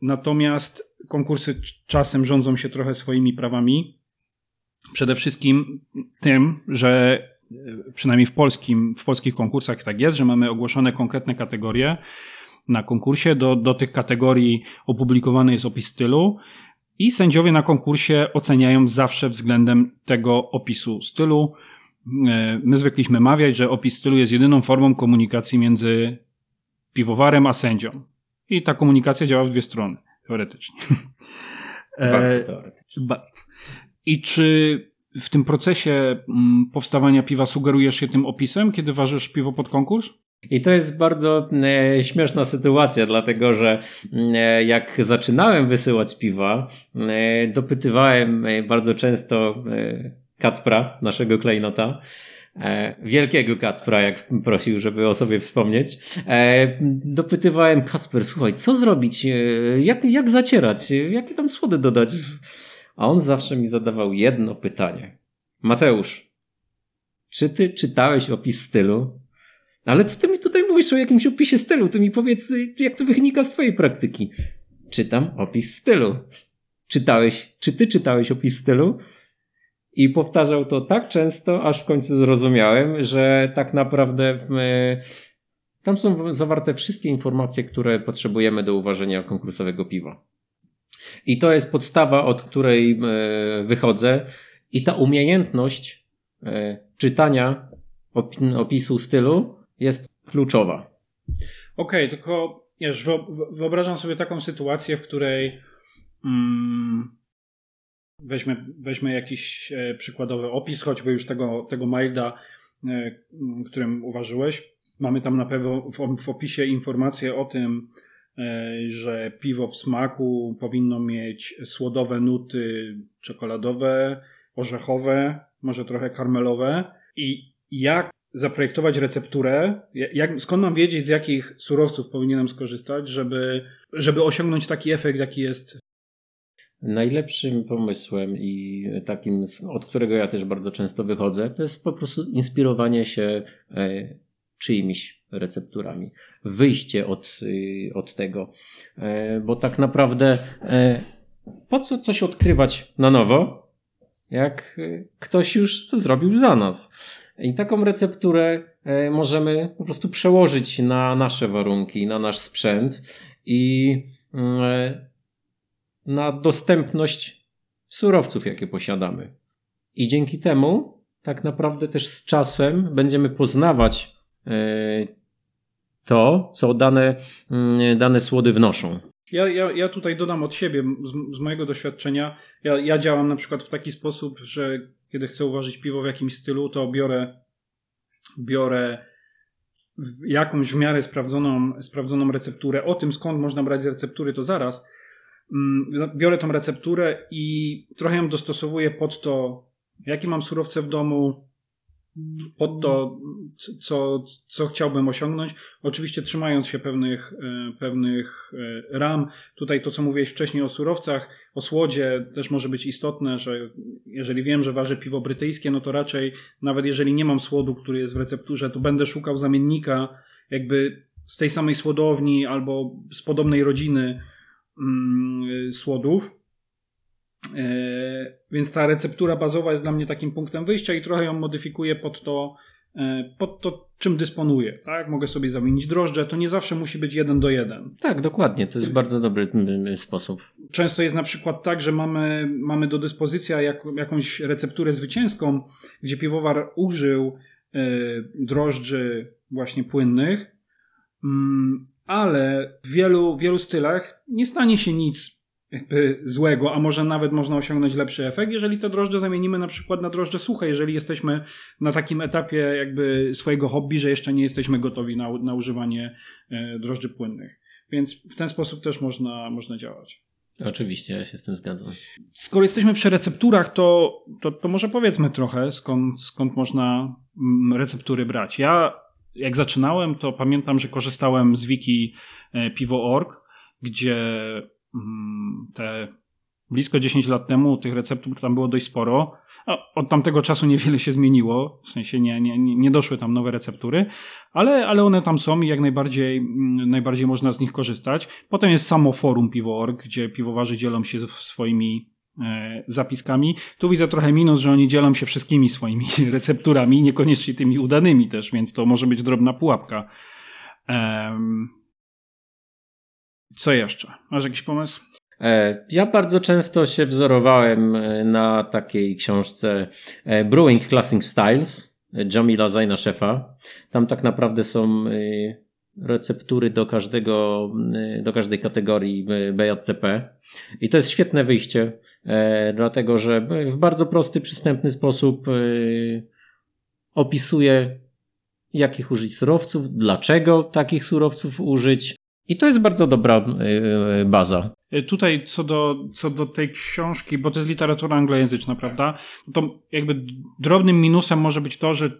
natomiast konkursy czasem rządzą się trochę swoimi prawami. Przede wszystkim tym, że e, przynajmniej w, polskim, w polskich konkursach tak jest, że mamy ogłoszone konkretne kategorie na konkursie. Do, do tych kategorii opublikowany jest opis stylu i sędziowie na konkursie oceniają zawsze względem tego opisu stylu my zwykliśmy mawiać, że opis stylu jest jedyną formą komunikacji między piwowarem a sędzią. I ta komunikacja działa w dwie strony, teoretycznie. Bardzo teoretycznie. Bardzo. I czy w tym procesie mm, powstawania piwa sugerujesz się tym opisem, kiedy ważysz piwo pod konkurs? I to jest bardzo e, śmieszna sytuacja, dlatego że e, jak zaczynałem wysyłać piwa, e, dopytywałem e, bardzo często e, Kacpra, naszego klejnota, e, wielkiego Kacpra, jak prosił, żeby o sobie wspomnieć. Dopytywałem Kacper, słuchaj, co zrobić, jak, jak zacierać, jakie tam słody dodać? A on zawsze mi zadawał jedno pytanie. Mateusz, czy ty czytałeś opis stylu? Ale co ty mi tutaj mówisz o jakimś opisie stylu? Ty mi powiedz, jak to wynika z twojej praktyki. Czytam opis stylu. Czytałeś, czy ty czytałeś opis stylu? I powtarzał to tak często, aż w końcu zrozumiałem, że tak naprawdę w, tam są zawarte wszystkie informacje, które potrzebujemy do uważania konkursowego piwa. I to jest podstawa, od której e, wychodzę. I ta umiejętność e, czytania opisu stylu jest kluczowa. Okej, okay, tylko wiesz, wyobrażam sobie taką sytuację, w której mm, weźmy, weźmy jakiś e, przykładowy opis, choćby już tego, tego Milda, e, którym uważyłeś. Mamy tam na pewno w, opisie informacje o tym, e, że piwo w smaku powinno mieć słodowe nuty czekoladowe, orzechowe, może trochę karmelowe. I jak zaprojektować recepturę, jak, skąd mam wiedzieć, z jakich surowców powinienem skorzystać, żeby, żeby osiągnąć taki efekt, jaki jest Najlepszym pomysłem i takim, od którego ja też bardzo często wychodzę, to jest po prostu inspirowanie się e, czyimiś recepturami. Wyjście od, y, od tego. E, bo tak naprawdę e, po co coś odkrywać na nowo, jak ktoś już to zrobił za nas. I taką recepturę możemy po prostu przełożyć na nasze warunki, na nasz sprzęt i mm, na dostępność surowców, jakie posiadamy. I dzięki temu tak naprawdę też z czasem będziemy poznawać e, to, co dane, mm, dane słody wnoszą. Ja, ja, ja tutaj dodam od siebie, z, z mojego doświadczenia. Ja, ja działam na przykład w taki sposób, że kiedy chcę uważać piwo w jakimś stylu, to biorę, biorę jakąś w miarę sprawdzoną, sprawdzoną recepturę. O tym, skąd można brać receptury, to zaraz biorę tą recepturę i trochę ją dostosowuję pod to, jakie mam surowce w domu, pod to, co, co chciałbym osiągnąć. Oczywiście trzymając się pewnych, e, pewnych e, ram. Tutaj to, co mówiłeś wcześniej o surowcach, o słodzie też może być istotne, że jeżeli wiem, że ważę piwo brytyjskie, no to raczej nawet jeżeli nie mam słodu, który jest w recepturze, to będę szukał zamiennika jakby z tej samej słodowni albo z podobnej rodziny, Mm, słodów. E, więc ta receptura bazowa jest dla mnie takim punktem wyjścia i trochę ją modyfikuję pod to, e, pod to, czym dysponuję. Tak? Mogę sobie zamienić drożdże, to nie zawsze musi być jeden do jeden. Tak, dokładnie, to jest bardzo dobry sposób. Często jest na przykład tak, że mamy, mamy do dyspozycji jak, jakąś recepturę zwycięską, gdzie piwowar użył y, drożdży właśnie płynnych, mm, ale w wielu, wielu stylach nie stanie się nic jakby złego, a może nawet można osiągnąć lepszy efekt, jeżeli te drożdże zamienimy na przykład na drożdże suche, jeżeli jesteśmy na takim etapie jakby swojego hobby, że jeszcze nie jesteśmy gotowi na, na używanie e, drożdży płynnych. Więc w ten sposób też można, można działać. Oczywiście, ja się z tym zgadzam. Skoro jesteśmy przy recepturach, to, to, to może powiedzmy trochę, skąd, skąd można mm, receptury brać. Ja jak zaczynałem, to pamiętam, że korzystałem z wiki e, piwo.org, gdzie mm, te blisko 10 lat temu tych receptur tam było dość sporo. Od tamtego czasu niewiele się zmieniło, w sensie nie, nie, nie doszły tam nowe receptury, ale, ale one tam są i jak najbardziej, mm, najbardziej można z nich korzystać. Potem jest samo forum piwo.org, gdzie piwowarzy dzielą się swoimi zapiskami. Tu widzę trochę minus, że oni dzielą się wszystkimi swoimi recepturami, niekoniecznie tymi udanymi też, więc to może być drobna pułapka. Co jeszcze? Masz jakiś pomysł? E, ja bardzo często się wzorowałem e, na takiej książce Brewing Classic Styles Jamila Zajna Szefa. Tam tak naprawdę są receptury do każdego, do każdej kategorii BJCP. I to jest świetne wyjście, dlatego że w bardzo prosty, przystępny sposób opisuje jakich użyć surowców, dlaczego takich surowców użyć. I to jest bardzo dobra y, baza. Tutaj co do, co do tej książki, bo to jest literatura anglojęzyczna, prawda? To jakby drobnym minusem może być to, że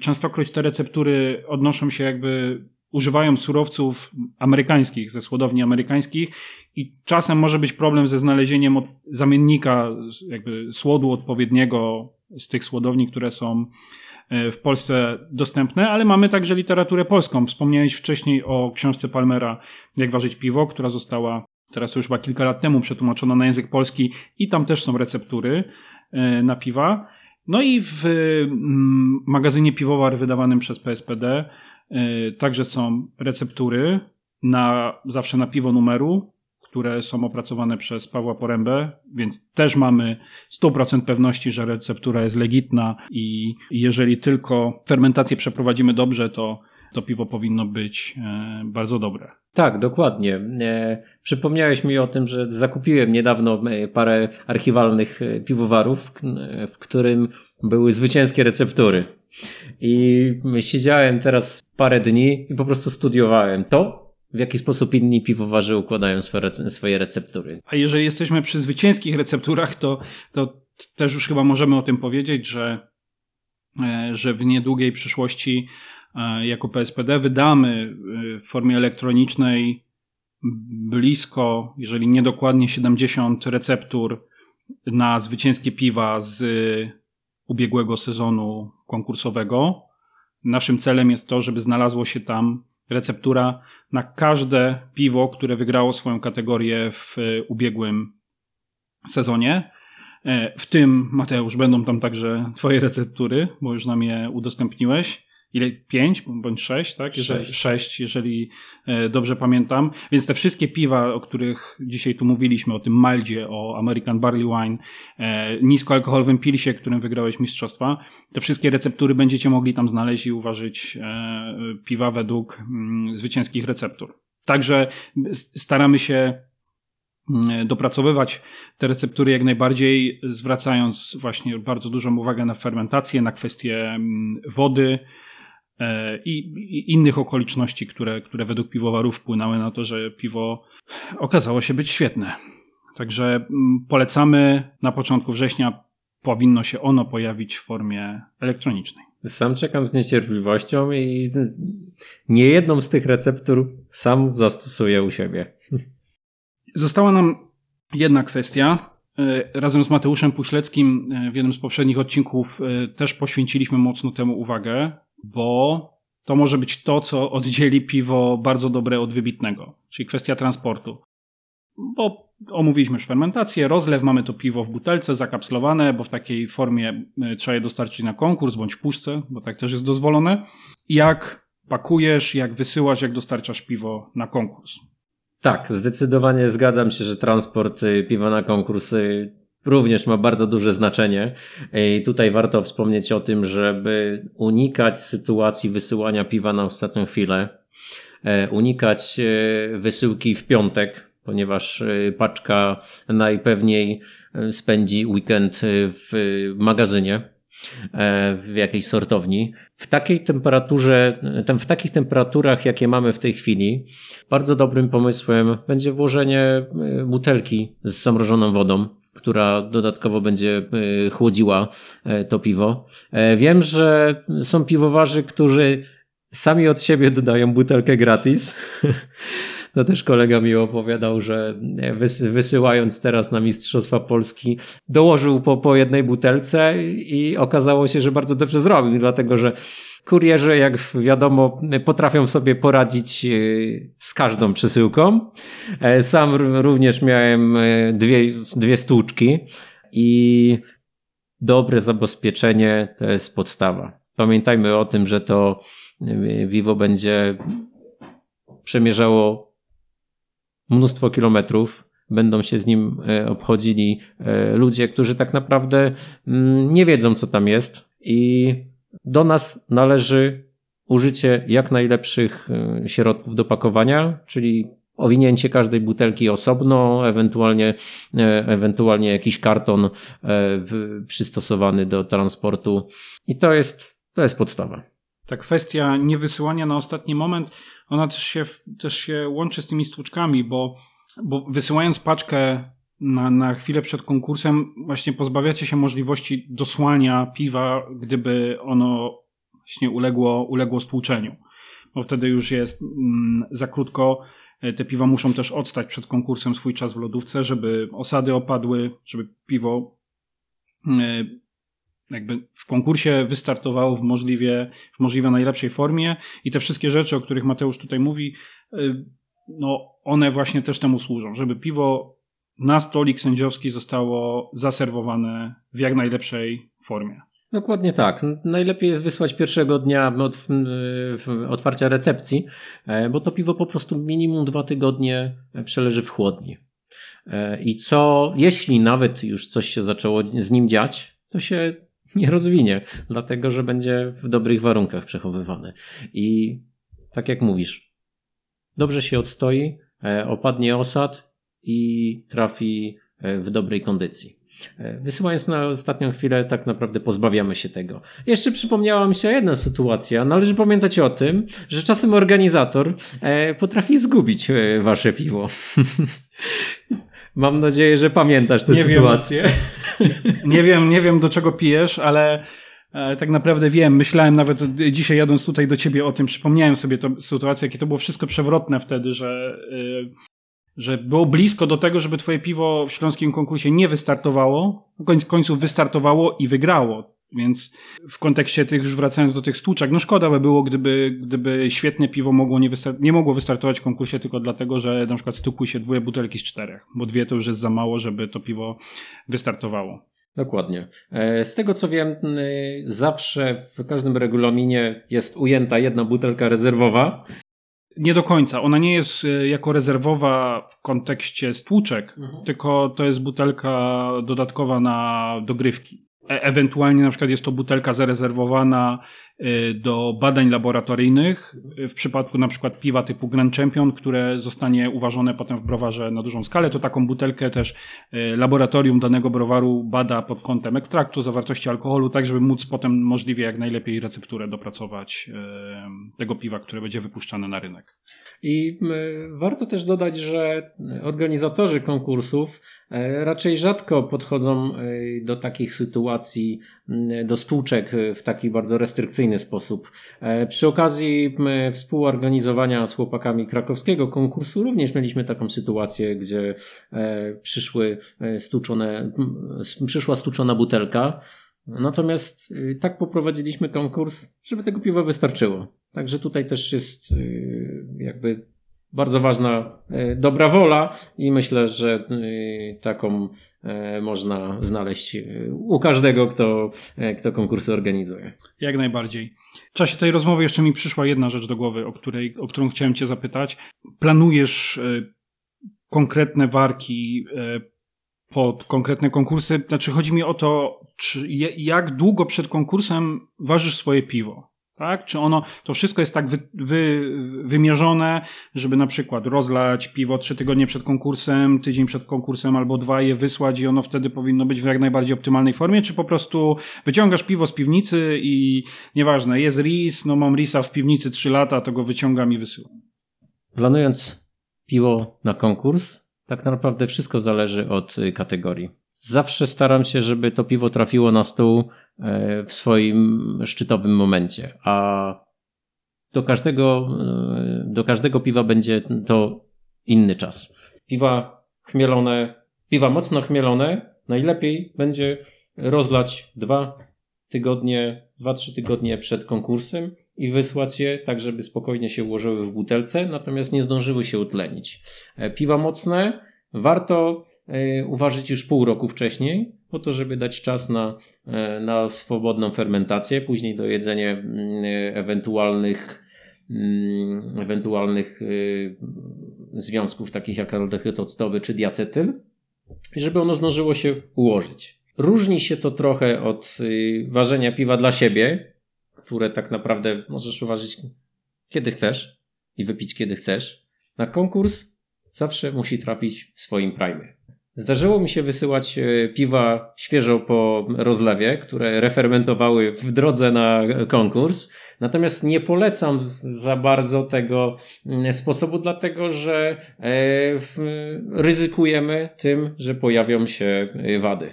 częstokroć te receptury odnoszą się jakby używają surowców amerykańskich, ze składowni amerykańskich i czasem może być problem ze znalezieniem zamiennika jakby słodu odpowiedniego z tych słodowni, które są E, w Polsce dostępne, ale mamy także literaturę polską. Wspomniałeś wcześniej o książce Palmera Jak ważyć piwo, która została teraz już chyba kilka lat temu przetłumaczona na język polski i tam też są receptury e, na piwa. No i w mm, magazynie Piwowar wydawanym przez PSPD także są receptury na, zawsze na piwo numeru, które są opracowane przez Pawła Porębę, więc też mamy 100% pewności, że receptura jest legitna i jeżeli tylko fermentację przeprowadzimy dobrze, to to piwo powinno być e, bardzo dobre. Tak, dokładnie. E, przypomniałeś mi o tym, że zakupiłem niedawno e, parę archiwalnych piwowarów, w którym były zwycięskie receptury. I siedziałem teraz parę dni i po prostu studiowałem to, w jaki sposób inni piwowarzy układają swoje receptury. A jeżeli jesteśmy przy zwycięskich recepturach, to, to też już chyba możemy o tym powiedzieć, że, e, że w niedługiej przyszłości e, jako PSPD wydamy e, w formie elektronicznej blisko, jeżeli nie dokładnie 70 receptur na zwycięskie piwa z ubiegłego sezonu konkursowego. Naszym celem jest to, żeby znalazło się tam receptura na każde piwo, które wygrało swoją kategorię w e, ubiegłym sezonie. E, w tym, Mateusz, będą tam także Twoje receptury, bo już nam je udostępniłeś ile? Pięć bądź sześć, tak? Jeżeli, sześć. sześć, jeżeli e, dobrze pamiętam. Więc te wszystkie piwa, o których dzisiaj tu mówiliśmy, o tym Maldzie, o American Barley Wine, e, niskoalkoholowym pilsie, którym wygrałeś mistrzostwa, te wszystkie receptury będziecie mogli tam znaleźć i uważać e, piwa według mm, zwycięskich receptur. Także staramy się mm, dopracowywać te receptury jak najbardziej, zwracając właśnie bardzo dużą uwagę na fermentację, na kwestie mm, wody, E, i, innych okoliczności, które, które według piwowarów wpłynęły na to, że piwo okazało się być świetne. Także mm, polecamy na początku września powinno się ono pojawić w formie elektronicznej. Sam czekam z niecierpliwością i nie jedną z tych receptur sam zastosuję u siebie. Została nam jedna kwestia. E, razem z Mateuszem Puśleckim e, w jednym z poprzednich odcinków też poświęciliśmy mocno temu uwagę bo to może być to, co oddzieli piwo bardzo dobre od wybitnego, czyli kwestia transportu. Bo omówiliśmy już fermentację, rozlew, mamy to piwo w butelce zakapslowane, bo w takiej formie e, trzeba je dostarczyć na konkurs bądź w puszce, bo tak też jest dozwolone. Jak pakujesz, jak wysyłasz, jak dostarczasz piwo na konkurs. Tak, zdecydowanie zgadzam się, że transport y, piwa na konkursy również ma bardzo duże znaczenie. I tutaj warto wspomnieć o tym, żeby unikać sytuacji wysyłania piwa na ostatnią chwilę, e, unikać e, wysyłki w piątek, ponieważ e, paczka najpewniej spędzi weekend w magazynie, w jakiejś sortowni. W takiej temperaturze, w takich temperaturach, jakie mamy w tej chwili, bardzo dobrym pomysłem będzie włożenie butelki z zamrożoną wodą która dodatkowo będzie e, chłodziła e, to piwo. E, wiem, że są piwowarzy, którzy sami od siebie dodają butelkę gratis. To też kolega mi opowiadał, że wysyłając teraz na Mistrzostwa Polski, dołożył po, po jednej butelce i okazało się, że bardzo dobrze zrobił, dlatego że kurierzy, jak wiadomo, potrafią sobie poradzić e, z każdą przesyłką. E, sam również miałem e, dwie, dwie stłuczki i dobre zabezpieczenie to jest podstawa. Pamiętajmy o tym, że to Vivo będzie przemierzało mnóstwo kilometrów. Będą się z nim obchodzili ludzie, którzy tak naprawdę mm, nie wiedzą, co tam jest i do nas należy użycie jak najlepszych y, środków do pakowania, czyli owinięcie każdej butelki osobno, ewentualnie, e, ewentualnie jakiś karton e, przystosowany do transportu. I to jest, to jest podstawa. Ta kwestia niewysyłania na ostatni moment, ona też się, też się łączy z tymi stłuczkami, bo, bo wysyłając paczkę na, na chwilę przed konkursem, właśnie pozbawiacie się możliwości dosłania piwa, gdyby ono właśnie uległo, uległo stłuczeniu. Bo wtedy już jest mm, za krótko E, te piwa muszą też odstać przed konkursem swój czas w lodówce, żeby osady opadły, żeby piwo e, jakby w konkursie wystartowało w możliwie, w możliwie najlepszej formie i te wszystkie rzeczy, o których Mateusz tutaj mówi, e, no one właśnie też temu służą, żeby piwo na stolik sędziowski zostało zaserwowane w jak najlepszej formie. Dokładnie tak. Najlepiej jest wysłać pierwszego dnia od otwarcia recepcji, e, bo to piwo po prostu minimum dwa tygodnie przeleży w chłodni. E, I co, jeśli nawet już coś się zaczęło z nim dziać, to się nie rozwinie, dlatego że będzie w dobrych warunkach przechowywane. I tak jak mówisz, dobrze się odstoi, e, opadnie osad i trafi w dobrej kondycji. E, wysyłając na ostatnią chwilę, tak naprawdę pozbawiamy się tego. Jeszcze przypomniała mi się jedna sytuacja. Należy pamiętać o tym, że czasem organizator e, potrafi zgubić e, wasze piwo. Mam nadzieję, że pamiętasz tę nie sytuację. Wiem, nie wiem, nie wiem do czego pijesz, ale tak naprawdę wiem. Myślałem nawet dzisiaj jadąc tutaj do ciebie o tym, przypomniałem sobie tę sytuację, jakie to było wszystko przewrotne wtedy, że że było blisko do tego, żeby twoje piwo w śląskim konkursie nie wystartowało, koniec końców wystartowało i wygrało. Więc w kontekście tych, już wracając do tych stłuczek, no szkoda by było, gdyby, gdyby świetne piwo mogło nie, wystar- nie mogło wystartować w konkursie tylko dlatego, że na przykład stukły się dwie butelki z czterech, bo dwie to już jest za mało, żeby to piwo wystartowało. Dokładnie. E, z tego co wiem, zawsze w każdym regulaminie jest ujęta jedna butelka rezerwowa, nie do końca. Ona nie jest e, jako rezerwowa w kontekście stłuczek, mhm. tylko to jest butelka dodatkowa na dogrywki. E ewentualnie na przykład jest to butelka zarezerwowana do badań laboratoryjnych w przypadku na przykład piwa typu Grand Champion, które zostanie uważone potem w browarze na dużą skalę, to taką butelkę też e, laboratorium danego browaru bada pod kątem ekstraktu, zawartości alkoholu, tak żeby móc potem możliwie jak najlepiej recepturę dopracować tego piwa, które będzie wypuszczane na rynek. I warto też dodać, że organizatorzy konkursów raczej rzadko podchodzą do takich sytuacji, do stłuczek w taki bardzo restrykcyjny sposób. E, przy okazji współorganizowania z chłopakami krakowskiego konkursu również mieliśmy taką sytuację, gdzie przyszły stłuczone, przyszła stłuczona butelka. Natomiast tak poprowadziliśmy konkurs, żeby tego piwa wystarczyło. Także tutaj też jest jakby bardzo ważna y, dobra wola i myślę, że y, taką można znaleźć u każdego, kto, kto konkursy organizuje. Jak najbardziej. W czasie tej rozmowy jeszcze mi przyszła jedna rzecz do głowy, o, której, o którą chciałem Cię zapytać. Planujesz konkretne warki pod konkretne konkursy? Znaczy, chodzi mi o to, czy, jak długo przed konkursem ważysz swoje piwo? Tak? Czy ono, to wszystko jest tak wy, wy, wymierzone, żeby na przykład rozlać piwo trzy tygodnie przed konkursem, tydzień przed konkursem albo dwa je wysłać i ono wtedy powinno być w jak najbardziej optymalnej formie, czy po prostu wyciągasz piwo z piwnicy i nieważne, jest ris, no mam risa w piwnicy trzy lata, to go wyciągam i wysyłam. Planując piwo na konkurs, tak naprawdę wszystko zależy od y, kategorii. Zawsze staram się, żeby to piwo trafiło na stół w swoim szczytowym momencie, a do każdego, e, do każdego piwa będzie to inny czas. Piwa chmielone, piwa mocno chmielone najlepiej będzie rozlać dwa tygodnie, dwa, trzy tygodnie przed konkursem i wysłać je tak, żeby spokojnie się ułożyły w butelce, natomiast nie zdążyły się utlenić. E, piwa mocne warto E, uważać już pół roku wcześniej, po to, żeby dać czas na, e, na swobodną fermentację, później do jedzenia mm, ewentualnych, mm, ewentualnych e, związków takich jak aldehyd octowy czy diacetyl, żeby ono zdążyło się ułożyć. Różni się to trochę od ważenia piwa dla siebie, które tak naprawdę możesz uważać kiedy chcesz i wypić kiedy chcesz. Na konkurs zawsze musi trafić w swoim prime. Zdarzyło mi się wysyłać e, piwa świeżo po rozlewie, które refermentowały w drodze na konkurs. Natomiast nie polecam za bardzo tego mm, sposobu, dlatego że e, ryzykujemy tym, że pojawią się e, wady.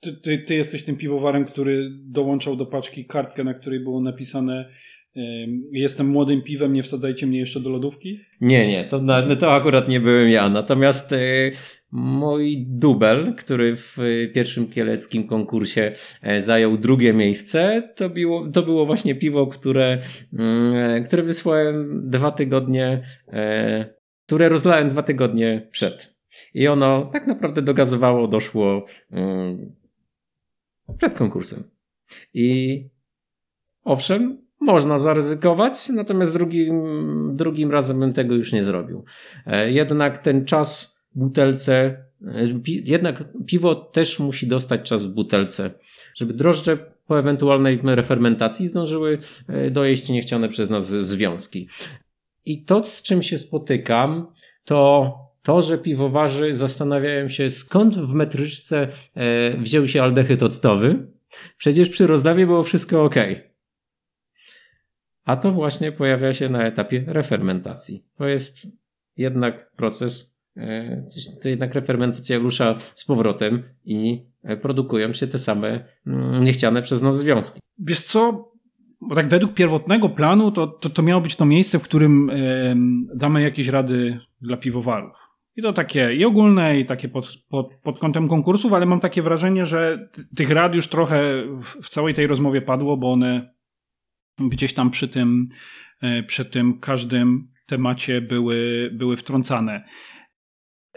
Ty, ty, ty jesteś tym piwowarem, który dołączał do paczki kartkę, na której było napisane Jestem młodym piwem, nie wsadzajcie mnie jeszcze do lodówki? Nie, nie, to, to akurat nie byłem ja. Natomiast Mój dubel, który w pierwszym kieleckim konkursie e, zajął drugie miejsce, to było, to było właśnie piwo, które, mm, które wysłałem dwa tygodnie, e, które rozlałem dwa tygodnie przed. I ono tak naprawdę dogazowało, doszło mm, przed konkursem. I owszem, można zaryzykować, natomiast drugim, drugim razem bym tego już nie zrobił. E, jednak ten czas butelce. E, jednak piwo też musi dostać czas w butelce, żeby drożdże po ewentualnej refermentacji zdążyły e, dojeść niechciane przez nas związki. I to, z czym się spotykam, to to, że piwowarzy zastanawiają się, skąd w metryczce wziął się aldehyd octowy. Przecież przy rozdawie było wszystko ok. A to właśnie pojawia się na etapie refermentacji. To jest jednak proces E, to jednak refermentacja rusza z powrotem i e, produkują się te same mm, niechciane przez nas związki. Wiesz co, bo tak według pierwotnego planu to, to, to miało być to miejsce, w którym damy jakieś rady dla piwowarów. I to takie i ogólne, i takie pod, pod, pod kątem konkursów, ale mam takie wrażenie, że tych rad już trochę w całej tej rozmowie padło, bo one gdzieś tam przy tym, e, przy tym każdym temacie były, były wtrącane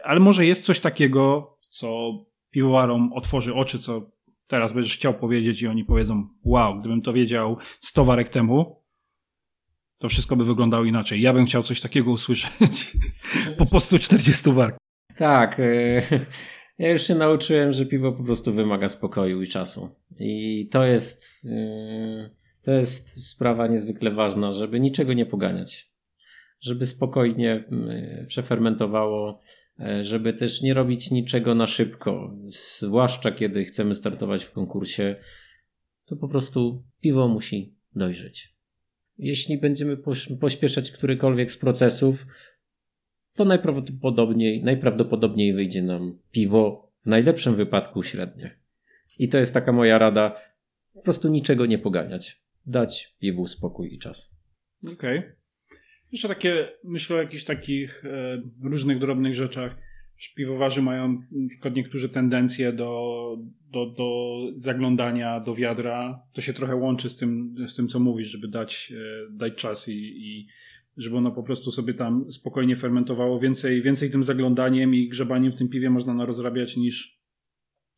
ale może jest coś takiego, co piwowarom otworzy oczy, co teraz będziesz chciał powiedzieć i oni powiedzą, wow, gdybym to wiedział 100 warek temu, to wszystko by wyglądało inaczej. Ja bym chciał coś takiego usłyszeć po prostu 40 wark. Tak. E, ja już się nauczyłem, że piwo po prostu wymaga spokoju i czasu. I to jest, e, to jest sprawa niezwykle ważna, żeby niczego nie poganiać. Żeby spokojnie przefermentowało E, żeby też nie robić niczego na szybko, zwłaszcza kiedy chcemy startować w konkursie, to po prostu piwo musi dojrzeć. Jeśli będziemy pośpieszać którykolwiek z procesów, to najprawdopodobniej, najprawdopodobniej wyjdzie nam piwo, w najlepszym wypadku średnie. I to jest taka moja rada, po prostu niczego nie poganiać. Dać piwu spokój i czas. Okej. Okay. Jeszcze takie, myślę o jakichś takich e, różnych drobnych rzeczach. Piwowarzy mają na przykład niektórzy tendencję do, do, do zaglądania do wiadra. To się trochę łączy z tym, z tym co mówisz, żeby dać, e, dać czas i, i żeby ono po prostu sobie tam spokojnie fermentowało. Więcej, więcej tym zaglądaniem i grzebaniem w tym piwie można narozrabiać niż,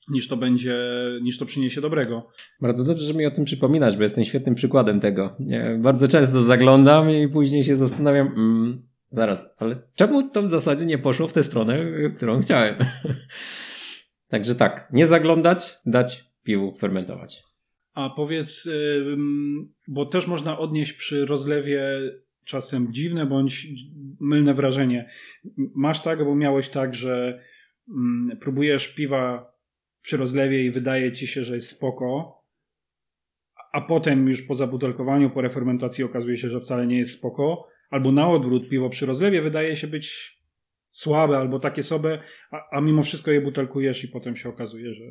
niż to będzie, niż to przyniesie dobrego. Bardzo dobrze, że mi o tym przypominasz, bo jestem świetnym przykładem tego. bardzo często zaglądam i później się zastanawiam, mm, zaraz, ale czemu to w zasadzie nie poszło w tę stronę, którą chciałem? Także tak, nie zaglądać, dać piwu fermentować. A powiedz, bo też można odnieść przy rozlewie czasem dziwne bądź mylne wrażenie. Masz tak, bo miałeś tak, że mm, próbujesz piwa przy rozlewie i wydaje ci się, że jest spoko, a potem już po zabutelkowaniu, po refermentacji okazuje się, że wcale nie jest spoko, albo na odwrót piwo przy rozlewie wydaje się być słabe albo takie sobie, a, a mimo wszystko je butelkujesz i potem się okazuje, że,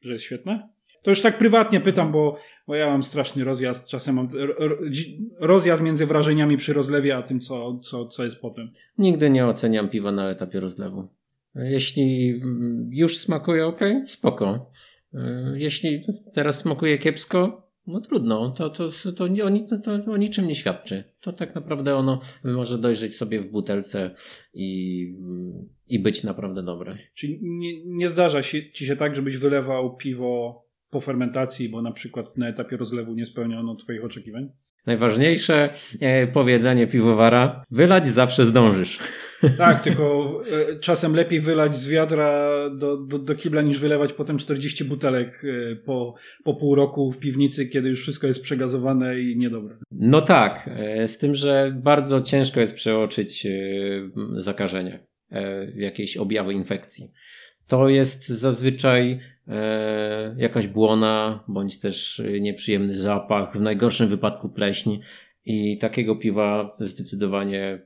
że jest świetne? To już tak prywatnie pytam, bo, bo ja mam straszny rozjazd. Czasem mam rozjazd między wrażeniami przy rozlewie, a tym, co, co, co jest potem. Nigdy nie oceniam piwa na etapie rozlewu. Jeśli już smakuje ok, spoko. Jeśli teraz smakuje kiepsko, no trudno, to, to, to, to, to, to o niczym nie świadczy. To tak naprawdę ono może dojrzeć sobie w butelce i, i być naprawdę dobre. Czyli nie, nie zdarza się, ci się tak, żebyś wylewał piwo po fermentacji, bo na przykład na etapie rozlewu nie spełniono Twoich oczekiwań? Najważniejsze e, powiedzenie piwowara: wylać zawsze zdążysz. Tak, tylko e, czasem lepiej wylać z wiadra do, do, do kibla niż wylewać potem 40 butelek e, po, po pół roku w piwnicy, kiedy już wszystko jest przegazowane i niedobre. No tak, e, z tym, że bardzo ciężko jest przeoczyć zakażenie, jakieś objawy infekcji. To jest zazwyczaj jakaś błona, bądź też nieprzyjemny zapach, w najgorszym wypadku pleśni i takiego piwa zdecydowanie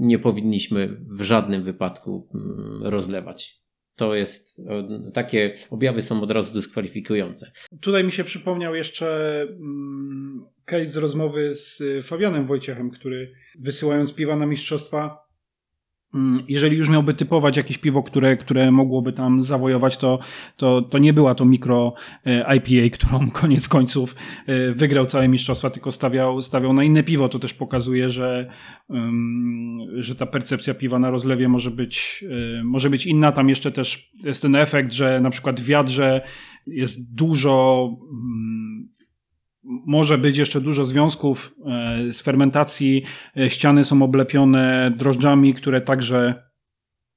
nie powinniśmy w żadnym wypadku mm, rozlewać. To jest, takie objawy są od razu dyskwalifikujące. Tutaj mi się przypomniał jeszcze mm, case z rozmowy z Fabianem Wojciechem, który wysyłając piwa na mistrzostwa jeżeli już miałby typować jakieś piwo, które, które mogłoby tam zawojować, to, to, to nie była to mikro e, IPA, którą koniec końców e, wygrał całe mistrzostwa, tylko stawiał, stawiał na inne piwo. To też pokazuje, że, że ta percepcja piwa na rozlewie może być, e, może być inna. Tam jeszcze też jest ten efekt, że na przykład w wiadrze jest dużo mm, może być jeszcze dużo związków e, z fermentacji. E, ściany są oblepione drożdżami, które także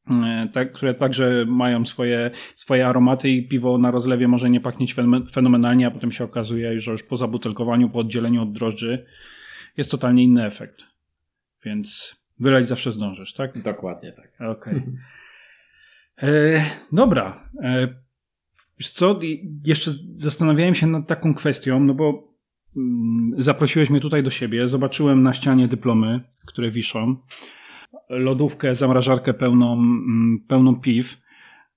e, tak, które także mają swoje, swoje aromaty i piwo na rozlewie może nie pachnieć fenomenalnie, a potem się okazuje, że już po zabutelkowaniu, po oddzieleniu od drożdży jest totalnie inny efekt. Więc wylać zawsze zdążysz, tak? Dokładnie tak. Okej. Okay. E, dobra. E, co, jeszcze zastanawiałem się nad taką kwestią, no bo zaprosiłeś mnie tutaj do siebie, zobaczyłem na ścianie dyplomy, które wiszą, lodówkę, zamrażarkę pełną, mm, pełną piw.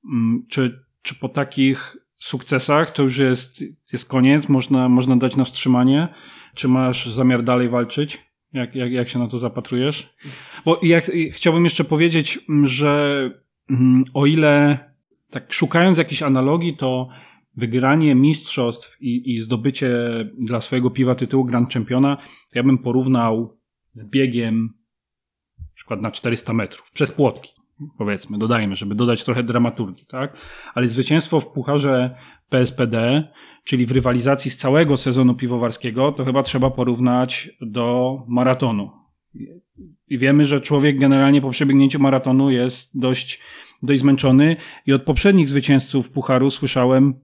Mm, czy, czy po takich sukcesach to już jest, jest koniec? Można, można dać na wstrzymanie? Czy masz zamiar dalej walczyć? Jak, jak, jak się na to zapatrujesz? Bo jak, chciałbym jeszcze powiedzieć, że o ile tak szukając jakiejś analogii, to wygranie mistrzostw i, i zdobycie dla swojego piwa tytułu Grand Championa, ja bym porównał z biegiem na przykład na 400 metrów przez płotki, powiedzmy, dodajmy, żeby dodać trochę dramaturgii, tak? Ale zwycięstwo w pucharze PSPD, czyli w rywalizacji z całego sezonu piwowarskiego, to chyba trzeba porównać do maratonu. I wiemy, że człowiek generalnie po przebiegnięciu maratonu jest dość, dość zmęczony i od poprzednich zwycięzców pucharu słyszałem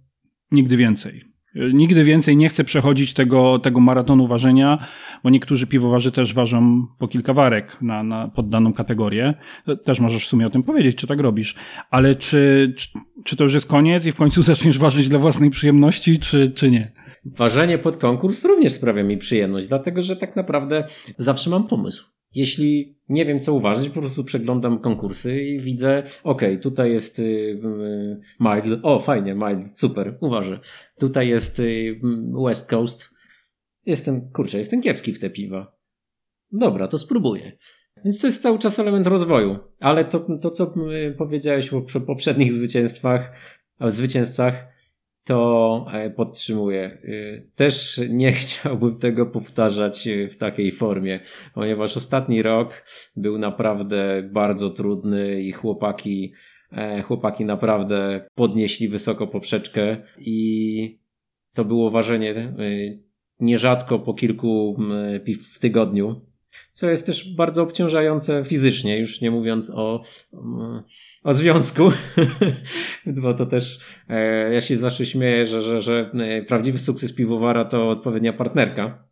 Nigdy więcej. Nigdy więcej nie chcę przechodzić tego, tego maratonu ważenia, bo niektórzy piwowarzy też ważą po kilka warek na, na pod daną kategorię. Też możesz w sumie o tym powiedzieć, czy tak robisz. Ale czy, czy, czy to już jest koniec i w końcu zaczniesz ważyć dla własnej przyjemności, czy, czy nie? Ważenie pod konkurs również sprawia mi przyjemność, dlatego że tak naprawdę zawsze mam pomysł. Jeśli nie wiem, co uważać, po prostu przeglądam konkursy i widzę, ok, tutaj jest y, y, mild, o fajnie, mild, super, uważę. Tutaj jest y, West Coast. Jestem, kurczę, jestem kiepski w te piwa. Dobra, to spróbuję. Więc to jest cały czas element rozwoju. Ale to, to co powiedziałeś o poprzednich zwycięstwach, o zwycięzcach, to e, podtrzymuję. E, też nie chciałbym tego powtarzać e, w takiej formie, ponieważ ostatni rok był naprawdę bardzo trudny i chłopaki, chłopaki naprawdę podnieśli wysoko poprzeczkę i to było ważenie nierzadko po kilku piw w tygodniu, co jest też bardzo obciążające fizycznie, już nie mówiąc o o związku, bo to też e, ja się zawsze śmieję, że, że, że e, prawdziwy sukces piwowara to odpowiednia partnerka,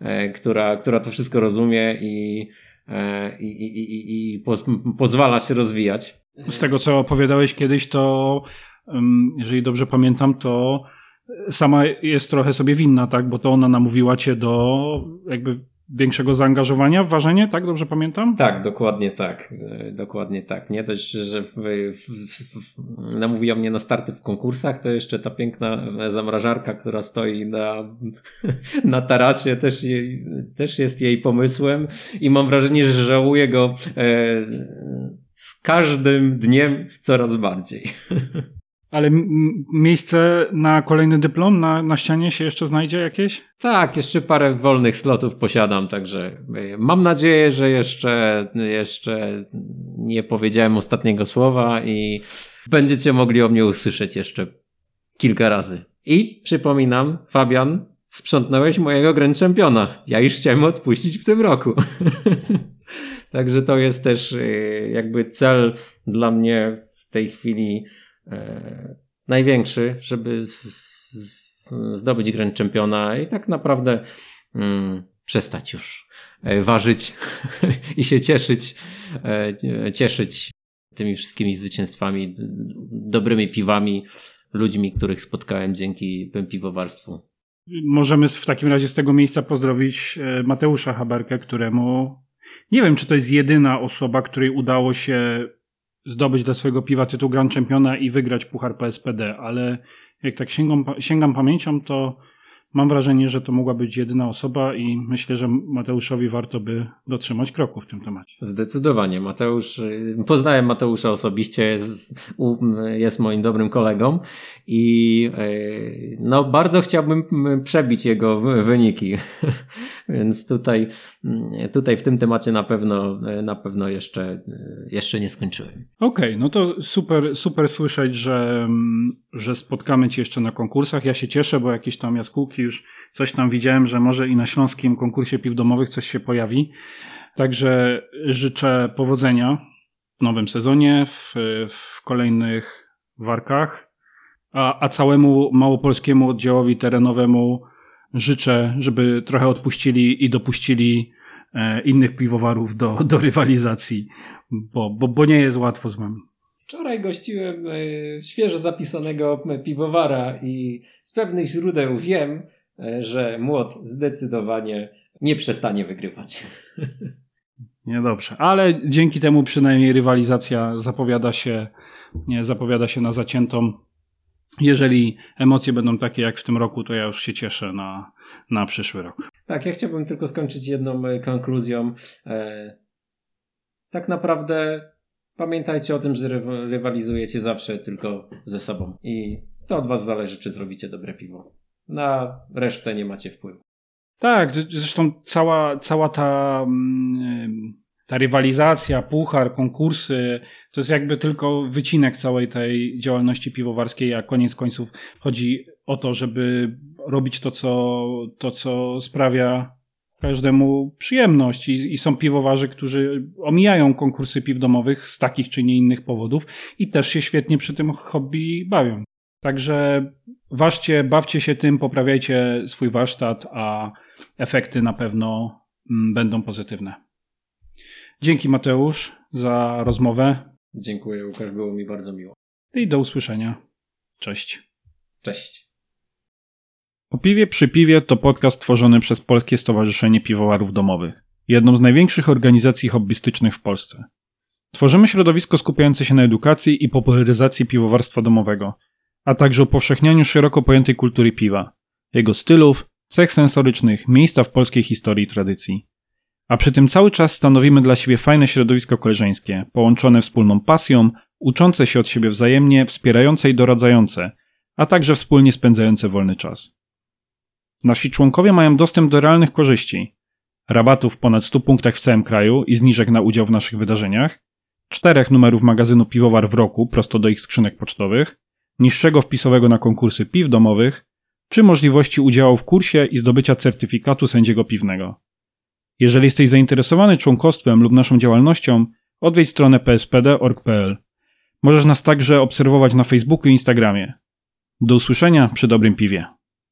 e, która, która to wszystko rozumie i, i, i, i, i poz, pozwala się rozwijać. Z tego, co opowiadałeś kiedyś, to jeżeli dobrze pamiętam, to sama jest trochę sobie winna, tak? Bo to ona namówiła cię do jakby większego zaangażowania w ważenie, tak? Dobrze pamiętam? Tak, dokładnie tak. E, dokładnie tak. Nie dość, że namówiła mnie na starty w konkursach, to jeszcze ta piękna zamrażarka, która stoi na, na tarasie, też, jej, też jest jej pomysłem i mam wrażenie, że żałuję go e, z każdym dniem coraz bardziej. Ale miejsce na kolejny dyplom na, na ścianie się jeszcze znajdzie jakieś? Tak, jeszcze parę wolnych slotów posiadam, także e, mam nadzieję, że jeszcze, jeszcze nie powiedziałem ostatniego słowa i będziecie mogli o mnie usłyszeć jeszcze kilka razy. I przypominam, Fabian, sprzątnąłeś mojego Grand Championa. Ja już chciałem odpuścić w tym roku. Także to jest też y, jakby cel dla mnie w tej chwili e, największy, żeby zdobyć Grand Championa i tak naprawdę mm, przestać już e, ważyć i się cieszyć, e, cieszyć tymi wszystkimi zwycięstwami, dobrymi piwami, ludźmi, których spotkałem dzięki piwowarstwu. Możemy w takim razie z tego miejsca pozdrowić e, Mateusza Haberkę, któremu nie wiem, czy to jest jedyna osoba, której udało się zdobyć dla swojego piwa tytuł Grand Championa i wygrać Puchar PSPD, ale jak tak sięgam, sięgam pamięcią, to mam wrażenie, że to mogła być jedyna osoba i myślę, że Mateuszowi warto by dotrzymać kroku w tym temacie. Zdecydowanie. Mateusz, y, poznałem Mateusza osobiście, jest, jest moim dobrym kolegą i y, no bardzo chciałbym przebić jego wyniki. Więc tutaj, mm, tutaj w tym temacie na pewno, na pewno jeszcze, jeszcze nie skończyłem. Okej, okay, no to super, super słyszeć, że, mm, że spotkamy Cię jeszcze na konkursach. Ja się cieszę, bo jakieś tam jaskółki już coś tam widziałem, że może i na śląskim konkursie piw domowych coś się pojawi. Także życzę powodzenia w nowym sezonie, w, w kolejnych warkach, a, a całemu małopolskiemu oddziałowi terenowemu życzę, żeby trochę odpuścili i dopuścili e, innych piwowarów do, do rywalizacji, bo, bo, bo nie jest łatwo z wami. Wczoraj gościłem e, świeżo zapisanego piwowara i z pewnych źródeł wiem, e, że młot zdecydowanie nie przestanie wygrywać. Niedobrze, ale dzięki temu przynajmniej rywalizacja zapowiada się, nie, zapowiada się na zaciętą. Jeżeli emocje będą takie jak w tym roku, to ja już się cieszę na, na przyszły rok. Tak, ja chciałbym tylko skończyć jedną e, konkluzją. Tak naprawdę Pamiętajcie o tym, że rywalizujecie zawsze tylko ze sobą i to od was zależy, czy zrobicie dobre piwo. Na resztę nie macie wpływu. Tak, zresztą cała, cała ta, mm, ta rywalizacja, puchar, konkursy, to jest jakby tylko wycinek całej tej działalności piwowarskiej, a koniec końców chodzi o to, żeby robić to, co, to, co sprawia każdemu przyjemność I, i, są piwowarzy, którzy omijają konkursy piw domowych z takich czy nie innych powodów i też się świetnie przy tym hobby bawią. Także ważcie, bawcie się tym, poprawiajcie swój warsztat, a efekty na pewno mm, będą pozytywne. Dzięki Mateusz za rozmowę. Dziękuję Łukasz, było mi bardzo miło. I do usłyszenia. Cześć. Cześć. Po piwie przy piwie to podcast tworzony przez Polskie Stowarzyszenie Piwowarów Domowych, jedną z największych organizacji hobbystycznych w Polsce. Tworzymy środowisko skupiające się na edukacji i popularyzacji piwowarstwa domowego, a także upowszechnianiu szeroko pojętej kultury piwa, jego stylów, cech sensorycznych, miejsca w polskiej historii i tradycji. A przy tym cały czas stanowimy dla siebie fajne środowisko koleżeńskie, połączone wspólną pasją, uczące się od siebie wzajemnie, wspierające i doradzające, a także wspólnie spędzające wolny czas. Nasi członkowie mają dostęp do realnych korzyści. Rabatów w ponad 100 punktach w całym kraju i zniżek na udział w naszych wydarzeniach, czterech numerów magazynu Piwowar w roku prosto do ich skrzynek pocztowych, niższego wpisowego na konkursy piw domowych, czy możliwości udziału w kursie i zdobycia certyfikatu sędziego piwnego. Jeżeli jesteś zainteresowany członkostwem lub naszą działalnością, odwiedź stronę pspd.org.pl. Możesz nas także obserwować na Facebooku i Instagramie. Do usłyszenia przy dobrym piwie.